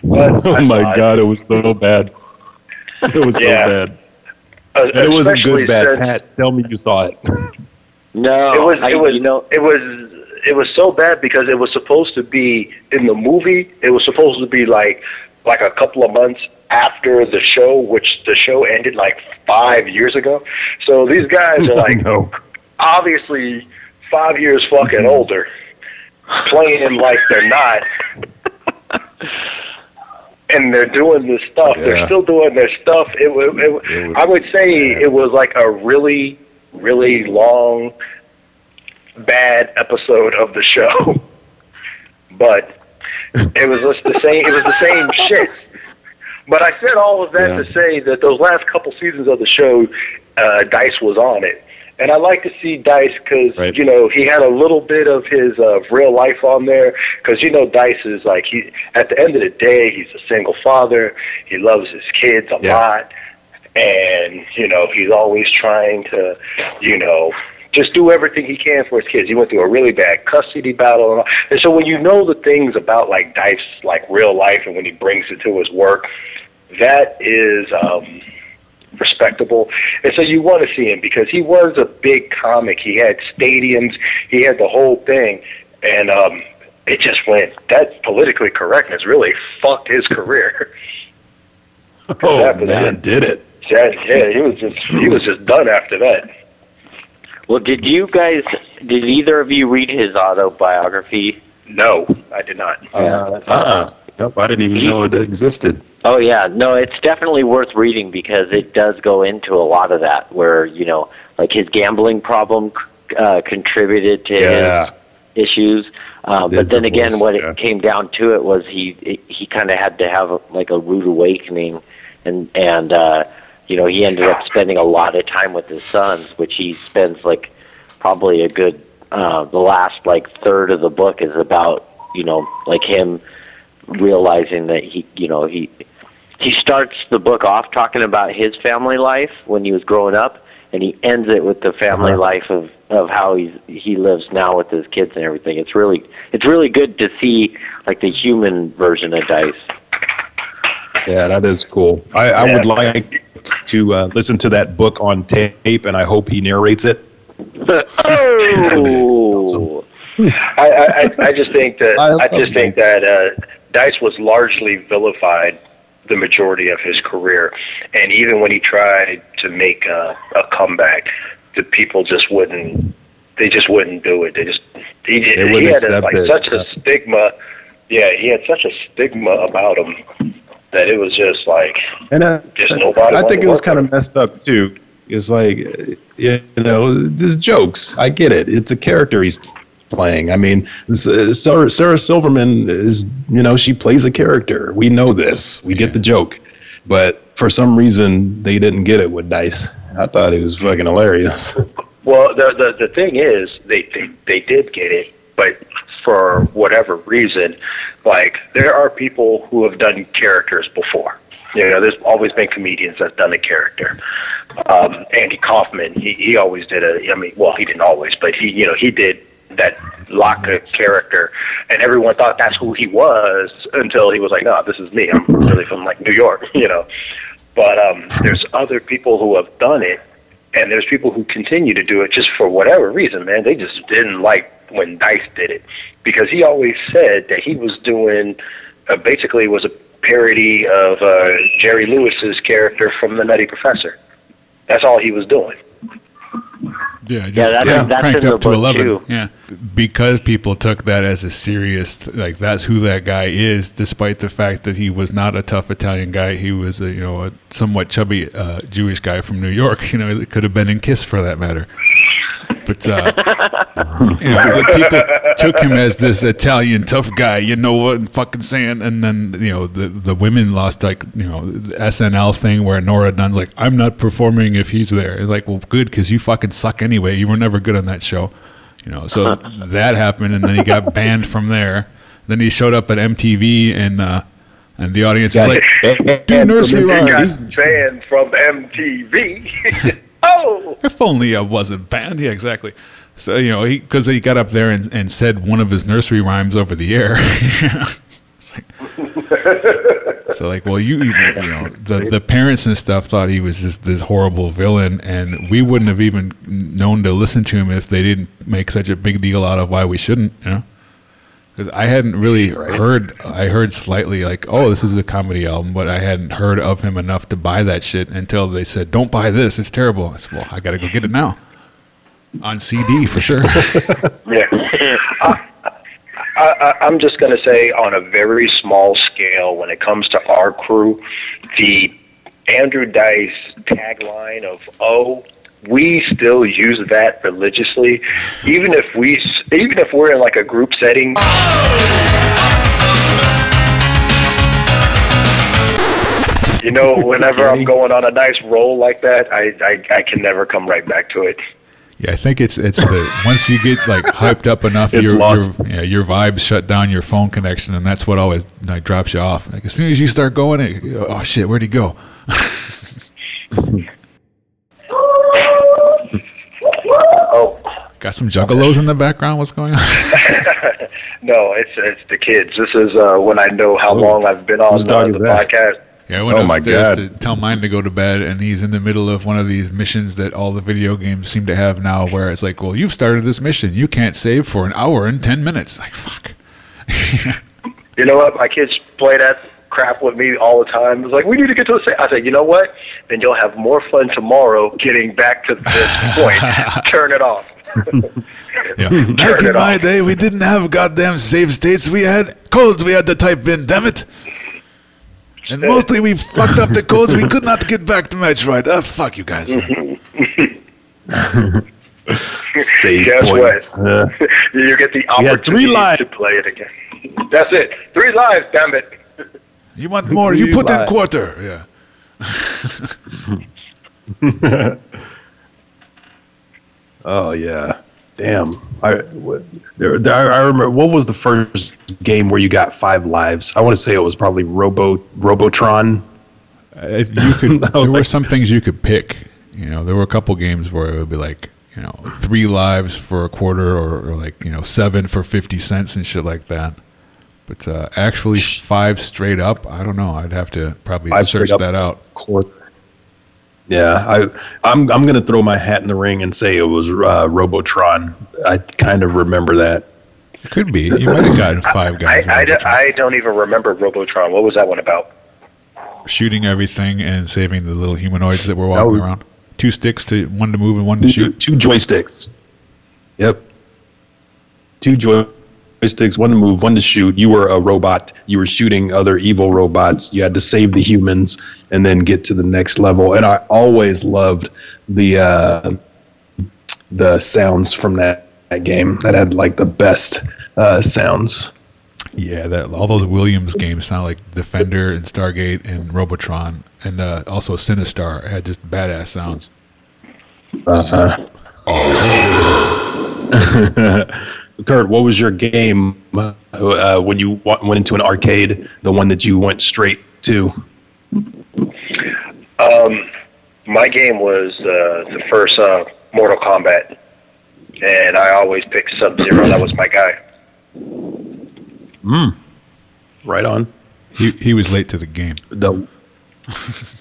But Oh my thought- God, it was so bad. It was Yeah. so bad. uh, And it wasn't good bad. since- Pat, tell me you saw it. No, it was I, it was you know, it was it was so bad because it was supposed to be in the movie it was supposed to be like like a couple of months after the show which the show ended like five years ago. So these guys are like no. obviously five years fucking mm-hmm. older playing like they're not. And they're doing this stuff. They're still doing their stuff. It, it, wa- It was i would say it was like a really really long bad episode of the show. But it was just the same it was the same shit but i said all of that Yeah. to say that those last couple seasons of the show uh dice was on it and I like to see Dice because Right. you know he had a little bit of his uh, real life on there because you know Dice is like he at the end of the day he's a single father he loves his kids a Yeah. lot and you know he's always trying to, you know, just do everything he can for his kids. He went through a really bad custody battle, and, all. and so when you know the things about like Dice, like real life, and when he brings it to his work, that is um, respectable. And so you want to see him because he was a big comic. He had stadiums, he had the whole thing, and um, it just went. That politically correctness really fucked his career. Oh man, that- did it? yeah, yeah, he was just he was just done after that. Well, did you guys? Did either of you read his autobiography? No, I did not. Uh uh Nope, I didn't even know it existed. Oh yeah, no, it's definitely worth reading because it does go into a lot of that. Where you know, like his gambling problem uh, contributed to Yeah. his issues. Uh, but His then again, divorce, what yeah. it came down to it was he he kind of had to have a, like a rude awakening, and and uh, you know he ended up spending a lot of time with his sons, which he spends like probably a good uh, the last like third of the book is about you know like him realizing that he you know he he starts the book off talking about his family life when he was growing up and he ends it with the family Uh-huh. life of of how he's he lives now with his kids and everything it's really it's really good to see like the human version of dice Yeah, that is cool. I, I would like to uh, listen to that book on tape, and I hope he narrates it. oh I, I, I- I just think that I I, just think Dice. that uh, Dice was largely vilified the majority of his career, and even when he tried to make a, a comeback, the people just wouldn't. They just wouldn't do it. They just he, They he had a, like it. such a stigma. Yeah, he had such a stigma about him that it was just like And uh, Just nobody I think it was kind of messed up too. It's like, you know, there's jokes. I get it. It's a character he's playing. I mean, Sarah, Sarah Silverman is, you know, she plays a character. We know this. We get the joke. But for some reason, they didn't get it with Dice. I thought it was fucking hilarious. Well, the the the thing is, they they they did get it, but for whatever reason, like there are people who have done characters before. You know, there's always been comedians that's done a character. Um, Andy Kaufman, he he always did a. I mean, well, he didn't always, but he you know he did that Locke character, and everyone thought that's who he was until he was like, no, this is me. I'm really from like New York, you know. But um, there's other people who have done it, and there's people who continue to do it just for whatever reason, man. They just didn't like when Dice did it because he always said that he was doing uh, basically was a parody of uh, Jerry Lewis's character from The Nutty Professor. That's all he was doing. Yeah, just that's- crank- that's cranked in up to 11. too. Yeah. Because people took that as a serious, like, that's who that guy is, despite the fact that he was not a tough Italian guy. He was, a, you know, a somewhat chubby uh, Jewish guy from New York. You know, it could have been in Kiss for that matter. But, uh, you know, the people took him as this Italian tough guy, you know what I'm fucking saying? And then, you know, the, the women lost, like, you know, the SNL thing where Nora Dunn's like, I'm not performing if he's there. It's like, well, good, because you fucking suck anyway. You were never good on that show. You know, so that happened, and then he got banned from there. Then he showed up at MTV, and uh, and the audience is like, do nursery He got rhymes. banned from MTV. oh, If only I wasn't banned. Yeah, exactly. So you know, he because he got up there and, and said one of his nursery rhymes over the air. It's like- so like, well, you even you know, the the parents and stuff thought he was just this horrible villain, and we wouldn't have even known to listen to him if they didn't make such a big deal out of why we shouldn't. You know. Because I hadn't really heard, I heard slightly like, oh, this is a comedy album, but I hadn't heard of him enough to buy that shit until they said, don't buy this, it's terrible. I said, well, I got to go get it now. On CD for sure. yeah. Uh, I, I, I'm just going to say, on a very small scale, when it comes to our crew, the Andrew Dice tagline of "Oh." We still use that religiously, even if we, even if we're in like a group setting. You know, whenever I'm going on a nice roll like that, I, I I can never come right back to it. Yeah, I think it's it's the once you get like hyped up enough, your, your yeah your vibes shut down your phone connection, and that's what always like drops you off. Like as soon as you start going, it, oh shit, where'd he go? Oh, Got some juggalos in the background. What's going on? no, it's it's the kids. This is uh, when I know how long I've been on uh, is the that? Podcast. Yeah, I went Oh my upstairs to tell mine to go to bed, and he's in the middle of one of these missions that all the video games seem to have now, where it's like, "Well, you've started this mission. You can't save for an hour and ten minutes." Like, fuck. You know what? My kids play that crap with me all the time. It's like we need to get to the. Sa-. I said, you know what? Then you'll have more fun tomorrow getting back to this point. Turn it off. Yeah. Turn Back in my off. day, we didn't have goddamn save states. We had codes we had to type in. Damn it. And mostly we fucked up the codes. We could not get back to match right. Uh, fuck you guys. Save Guess points. what? Uh, you get the opportunity three lives. to play it again. That's it. Three lives. Damn it. You want more? You put in quarter. Yeah. oh yeah. Damn. I, what, there, there, I remember. What was the first game where you got five lives? I want to say it was probably Robo Robotron. Uh, you could. There were some things you could pick. You know, there were a couple games where it would be like, you know, three lives for a quarter, or, or like you know, seven for fifty cents and shit like that. But uh, actually, five straight up, I don't know. I'd have to probably Five search that out. Quarter. Yeah, I, I'm I'm gonna throw my hat in the ring and say it was uh, Robotron. I kind of remember that. It could be. You might have gotten five guys I, in d- I don't even remember Robotron. What was that one about? shooting everything and saving the little humanoids that were walking was- around. Two sticks to one to move and one to shoot. Two joysticks. Yep. Two joysticks, one to move, one to shoot. You were a robot. You were shooting other evil robots. You had to save the humans and then get to the next level. And I always loved the uh, the sounds from that, that game. That had like the best uh, sounds. Yeah, that all those Williams games sound like Defender and Stargate and Robotron, and uh, also Sinistar had just badass sounds. Uh-huh. Kurt, what was your game uh, when you wa- went into an arcade? The one that you went straight to? Um, my game was uh, the first uh, Mortal Kombat, and I always picked Sub Zero. that was my guy. Mm. Right on. He he was late to the game. The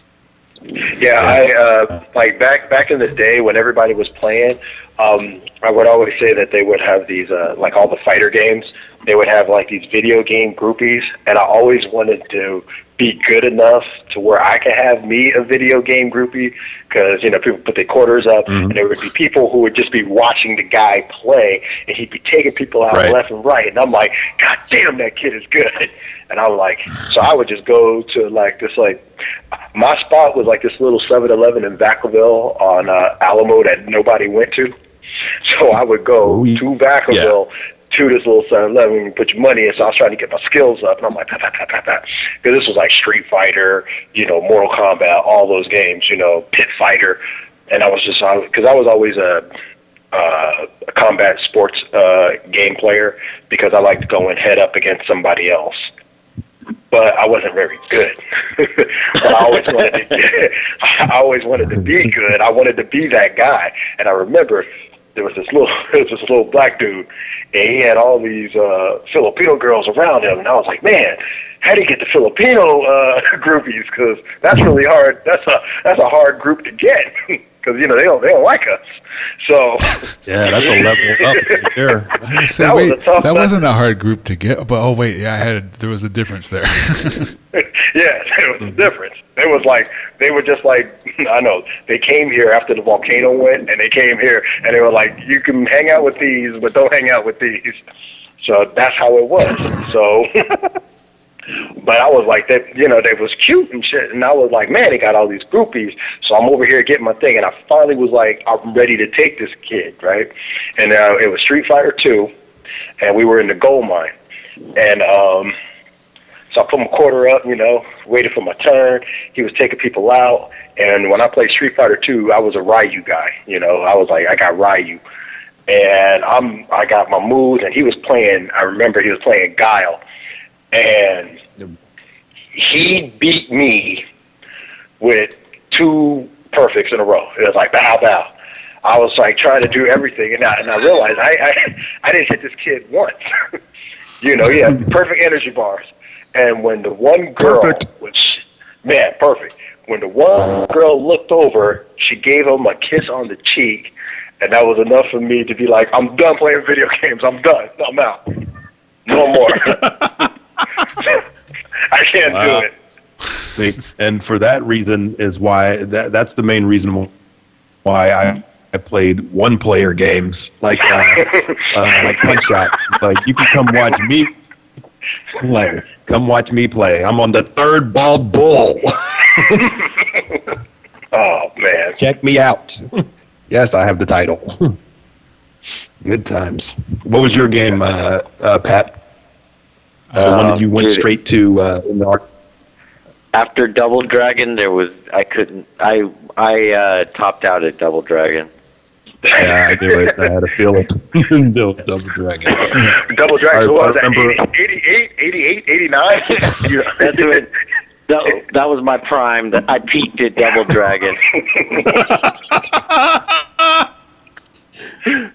Yeah, I uh, like back back in the day when everybody was playing. Um, I would always say that they would have these uh, like all the fighter games. They would have like these video game groupies, and I always wanted to be good enough to where I could have me a video game groupie because you know people put their quarters up, and there would be people who would just be watching the guy play, and he'd be taking people out Right. left and right, and I'm like, God damn, that kid is good. And I was like, so I would just go to like this like my spot was like this little 7-Eleven in Vacaville on uh, Alamo that nobody went to. So I would go to Vacaville to this little 7-Eleven and put your money in. So I was trying to get my skills up, and I'm like. Because this was like Street Fighter, you know, Mortal Kombat, all those games, you know, Pit Fighter. And I was just, because I was always a, uh, a combat sports uh, game player because I like to go and head up against somebody else but I wasn't very good. but I always wanted to get, I always wanted to be good. I wanted to be that guy. And I remember there was this little there was this little black dude and he had all these uh Filipino girls around him and I was like, Man, how do you get the Filipino uh groupies? Because that's really hard. That's a that's a hard group to get because you know they don't they don't like us. So yeah, that's a level up right there. I was gonna say, That was wait, a tough that one. wasn't a hard group to get. But oh wait, yeah, I had there was a difference there. Yeah, there was a difference. It was like they were just like I know they came here after the volcano went, and they came here and they were like, you can hang out with these, but don't hang out with these. So that's how it was. So, but I was like that, you know, they was cute and shit, and I was like, man, they got all these groupies. So I'm over here getting my thing, and I finally was like, I'm ready to take this kid, right? And uh, it was Street Fighter Two, and we were in the gold mine, and um. So I put my quarter up, you know, waited for my turn. He was taking people out. And when I played Street Fighter 2, I was a Ryu guy. You know, I was like, I got Ryu. And I'm, I got my moves, and he was playing, I remember he was playing Guile. And he beat me with two perfects in a row. It was like bow bow. I was like trying to do everything, and I, and I realized I, I I didn't hit this kid once. you know, he had perfect energy bars. And when the one girl, Perfect. which man, perfect. When the one girl looked over, she gave him a kiss on the cheek, and that was enough for me to be like, I'm done playing video games. I'm done. I'm out. No more. I can't Wow. do it. See, and for that reason is why that that's the main reason why I, I played one player games like uh, uh, like Punch Out. It's like you can come watch me play. Come watch me play. I'm on the third bald bull. Oh man. Check me out. yes, I have the title. Good times. What was your game, uh, uh, Pat? The one that you went dude. straight to uh, in the arc. After Double Dragon, there was I couldn't I I uh, topped out at Double Dragon. Yeah, I knew it. I had a feeling. that was Double Dragon. Double Dragon, I- what was I that? remember- 88, 88, 89? You- That's when that, that was my prime. That I peaked at Double Dragon.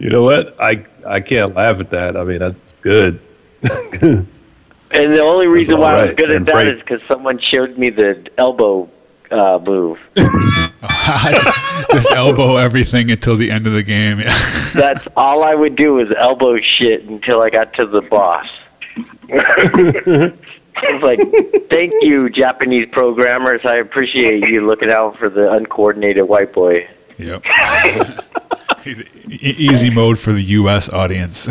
You know what? I I can't laugh at that. I mean, that's good. And the only reason all why I was right. good at And that Frank- is because someone showed me the elbow uh, move. just, just elbow everything until the end of the game. Yeah. That's all I would do was elbow shit until I got to the boss. I was like, "Thank you, Japanese programmers. I appreciate you looking out for the uncoordinated white boy." Yep. E- easy mode for the U.S. audience.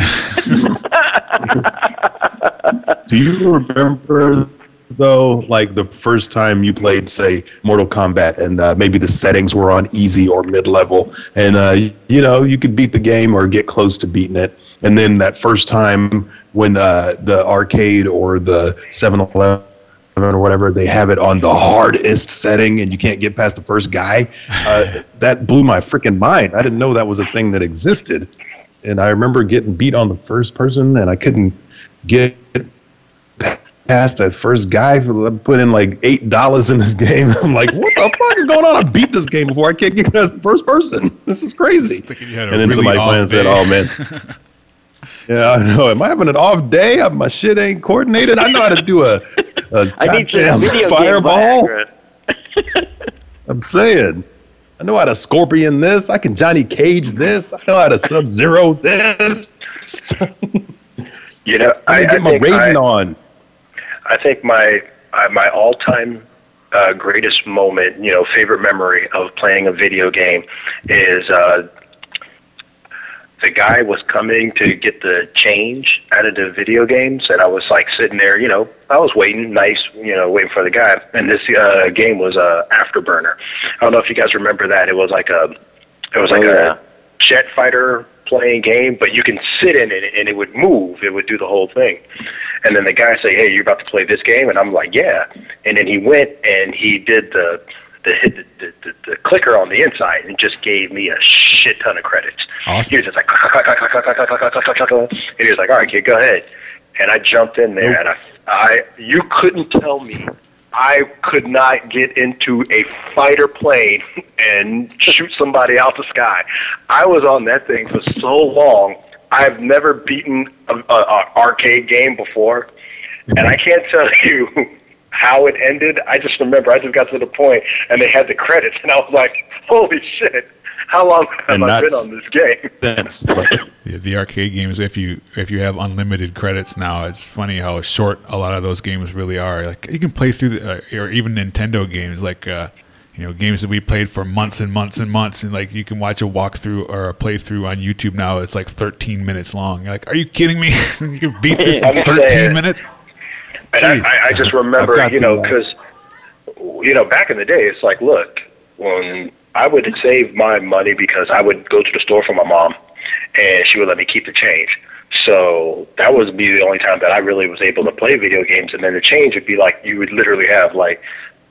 Do you remember though, like the first time you played, say, Mortal Kombat, and uh, maybe the settings were on easy or mid level, and uh, you know you could beat the game or get close to beating it, and then that first time when uh, the arcade or the 7-Eleven or whatever they have it on the hardest setting and you can't get past the first guy uh, that blew my freaking mind. I didn't know that was a thing that existed. And i remember getting beat on the first person and i couldn't get past that first guy I put in like eight dollars in this game i'm like what the fuck is going on i beat this game before i can't get past first person this is crazy Thinking you had a and then really somebody off planned and said oh man yeah, I know. Am I having an off day? My shit ain't coordinated. I know how to do a, a I need some goddamn video game fireball. I'm saying. I know how to scorpion this. I can Johnny Cage this. I know how to Sub Zero this. You know, I I, I get my think rating on. I think my uh, my all time uh, greatest moment, you know, favorite memory of playing a video game is uh, the guy was coming to get the change out of the video games, and I was like sitting there, you know, I was waiting, nice, you know, waiting for the guy. And this uh, game was uh, Afterburner. I don't know if you guys remember that. It was like a, it was like Oh, yeah. a jet fighter playing game, but you can sit in it and it would move. It would do the whole thing. And then the guy say, "Hey, you're about to play this game," and I'm like, "Yeah." And then he went and he did the the hit the, the, the, the clicker on the inside and just gave me a shit ton of credits. Awesome. He was just like, and he was like, "All right, kid, go ahead." And I jumped in there, and I, I, you couldn't tell me I could not get into a fighter plane and shoot somebody out the sky. I was on that thing for so long. I've never beaten a, arcade game before, and I can't tell you how it ended. I just remember I just got to the point, and they had the credits, and I was like, "Holy shit! How long have And I been on this game?" That's Yeah, the arcade games, if you if you have unlimited credits now, it's funny how short a lot of those games really are. Like you can play through, the, uh, or even Nintendo games, like uh, you know games that we played for months and months and months, and like you can watch a walkthrough or a playthrough on YouTube now. It's like 13 minutes long. You're like, are you kidding me? you can beat this in 13 saying. minutes? And I, I, I just remember, you know, uh, because you know, back in the day, it's like, look, when I would save my money because I would go to the store for my mom, and she would let me keep the change. So that was be the only time that I really was able to play video games, and then the change would be like you would literally have like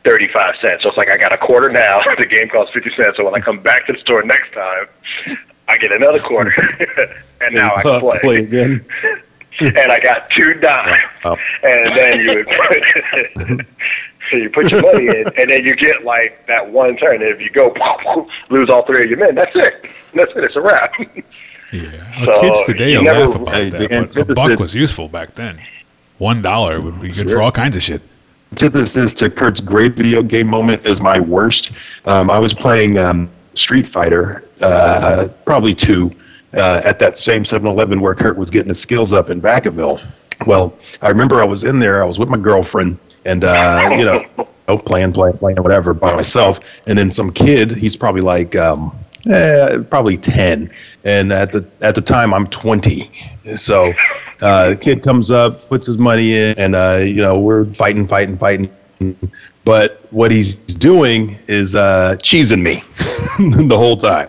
thirty-five cents. So it's like I got a quarter now. The game costs fifty cents. So when I come back to the store next time, I get another quarter, and now I can play. play again. and I got two dimes. Wow. And then you would So you put your money in, and then you get like that one turn. And if you go lose all three of your men, that's it. That's it. It's a wrap. Yeah. So, kids today will never- laugh about Hey, that, but a buck was useful back then. One dollar would be good for all kinds of shit. antithesis to Kurt's great video game moment is my worst. Um, I was playing um, Street Fighter, uh, probably two, uh, at that same 7-Eleven where Kurt was getting his skills up in Vacaville. Well, I remember I was in there. I was with my girlfriend, and uh, you know, oh, playing, playing, playing, whatever, by myself. And then some kid. He's probably like. Um, Eh, probably 10 and at the at the time i'm 20 so uh the kid comes up puts his money in and uh you know we're fighting fighting fighting but what he's doing is uh cheesing me the whole time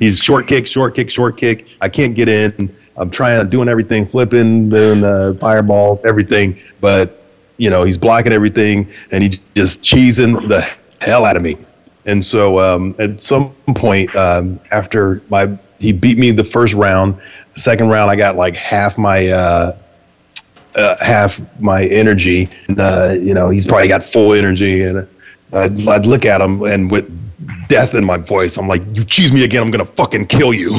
he's short kick short kick short kick i can't get in i'm trying doing everything flipping doing uh, fireball everything but you know he's blocking everything and he's just cheesing the hell out of me and so um, at some point um, after my he beat me the first round, the second round I got like half my uh, uh, half my energy. And, uh, you know he's probably got full energy, and I'd, I'd look at him and with death in my voice, I'm like, "You cheese me again, I'm gonna fucking kill you."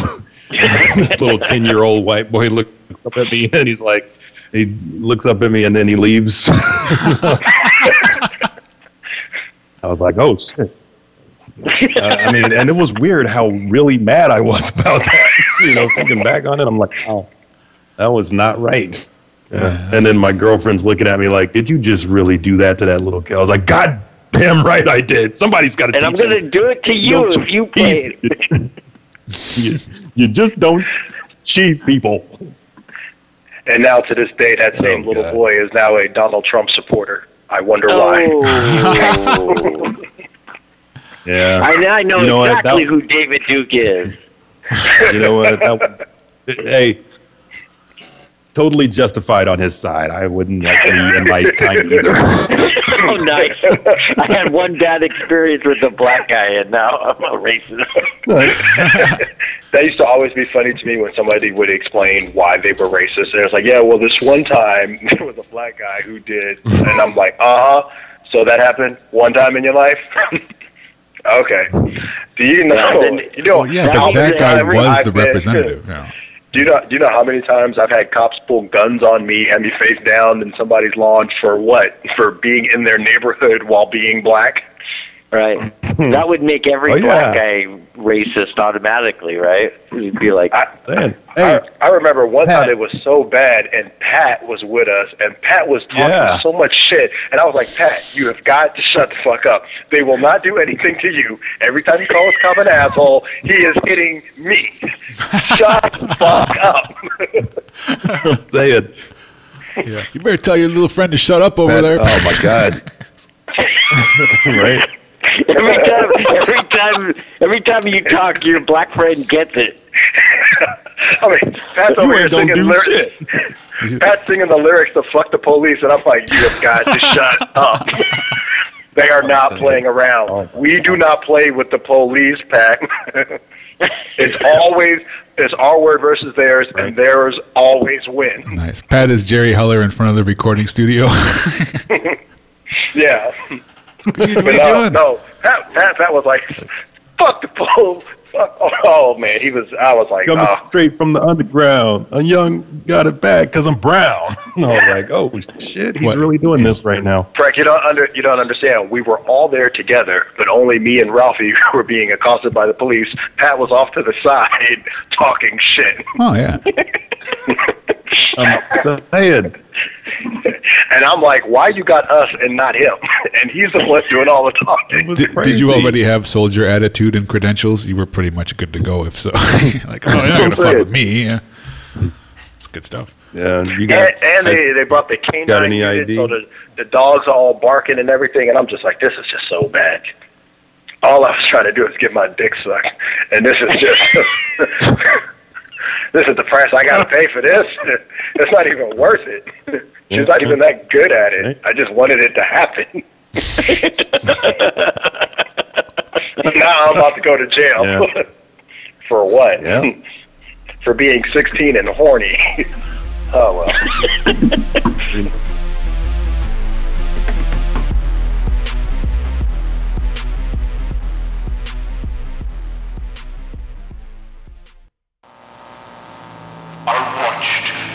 this little ten year old white boy looks up at me and he's like, he looks up at me and then he leaves. I was like, "Oh shit." uh, I mean, and it was weird how really mad I was about that. You know, thinking back on it, I'm like, oh, that was not right. Yeah. And then my girlfriend's looking at me like, did you just really do that to that little kid? I was like, God damn right I did. Somebody's got to And I'm going to do it to you Don't if you cheese. play. you, you just don't cheat people. And now to this day, that same Oh, little God. boy is now a Donald Trump supporter. I wonder why. Oh. Yeah. I, I know, You know what, exactly that- who David Duke is. you know what? That, hey, totally justified on his side. I wouldn't like any in my kind either. oh, nice. I had one bad experience with a black guy, and now I'm a racist. that used to always be funny to me when somebody would explain why they were racist. And it's like, yeah, well, this one time there was a black guy who did, and I'm like, uh huh. So that happened one time in your life. okay. Do you know? Yeah, then- you know? Well, yeah, but that guy was the representative. You know. Do you know? Do you know how many times I've had cops pull guns on me, have me face down in somebody's lawn for what? For being in their neighborhood while being black. Right. That would make every Oh, yeah. black guy racist automatically, right? You'd be like, I, Man, hey, I, I remember one Pat. time it was so bad, and Pat was with us, and Pat was talking Yeah. so much shit, and I was like, Pat, you have got to shut the fuck up. They will not do anything to you. Every time you call this cop an asshole, he is hitting me. shut the fuck up. I'm saying. Yeah. You better tell your little friend to shut up over Man, there. oh my god. right? Every time, every time, every time you talk, your black friend gets it. I mean, Pat's You over here ain't gonna singing do lyrics. shit. Pat's singing the lyrics to "Fuck the Police," and I'm like, "You have got to shut up." They are not playing around. Oh. We do not play with the police, Pat. it's always it's our word versus theirs, and theirs always win. Nice. Pat is Jerry Heller in front of the recording studio. Yeah. What are you no, uh, doing? no. Pat, Pat, Pat was like, "Fuck the police." Oh man, he was. I was like, Coming oh. straight from the underground. A young got it bad because I'm brown. And I was like, oh shit, he's What? really doing this right now. Frank, you don't under you don't understand. We were all there together, but only me and Ralphie were being accosted by the police. Pat was off to the side talking shit. Oh yeah. Um, I'm saying, And I'm like, why you got us and not him? And he's the one doing all the talking. Did, did you already have soldier attitude and credentials? You were pretty much good to go. If so, like, oh, you're not gonna fuck with me. Yeah. It's good stuff. Yeah, you got. And, and they, they brought the canine Got any unit, ID? so the, the dogs are all barking and everything. And I'm just like, this is just so bad. All I was trying to do is get my dick sucked, and this is just this is the price I got to pay for this. It's not even worth it. She's not even that good at it. I just wanted it to happen. now I'm about to go to jail. Yeah. For what? Yeah. For being 16 and horny. oh well.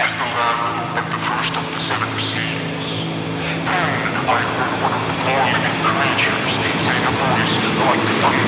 as the land and the first of the seven seas. Then I heard one of the four living creatures say a voice like thunder.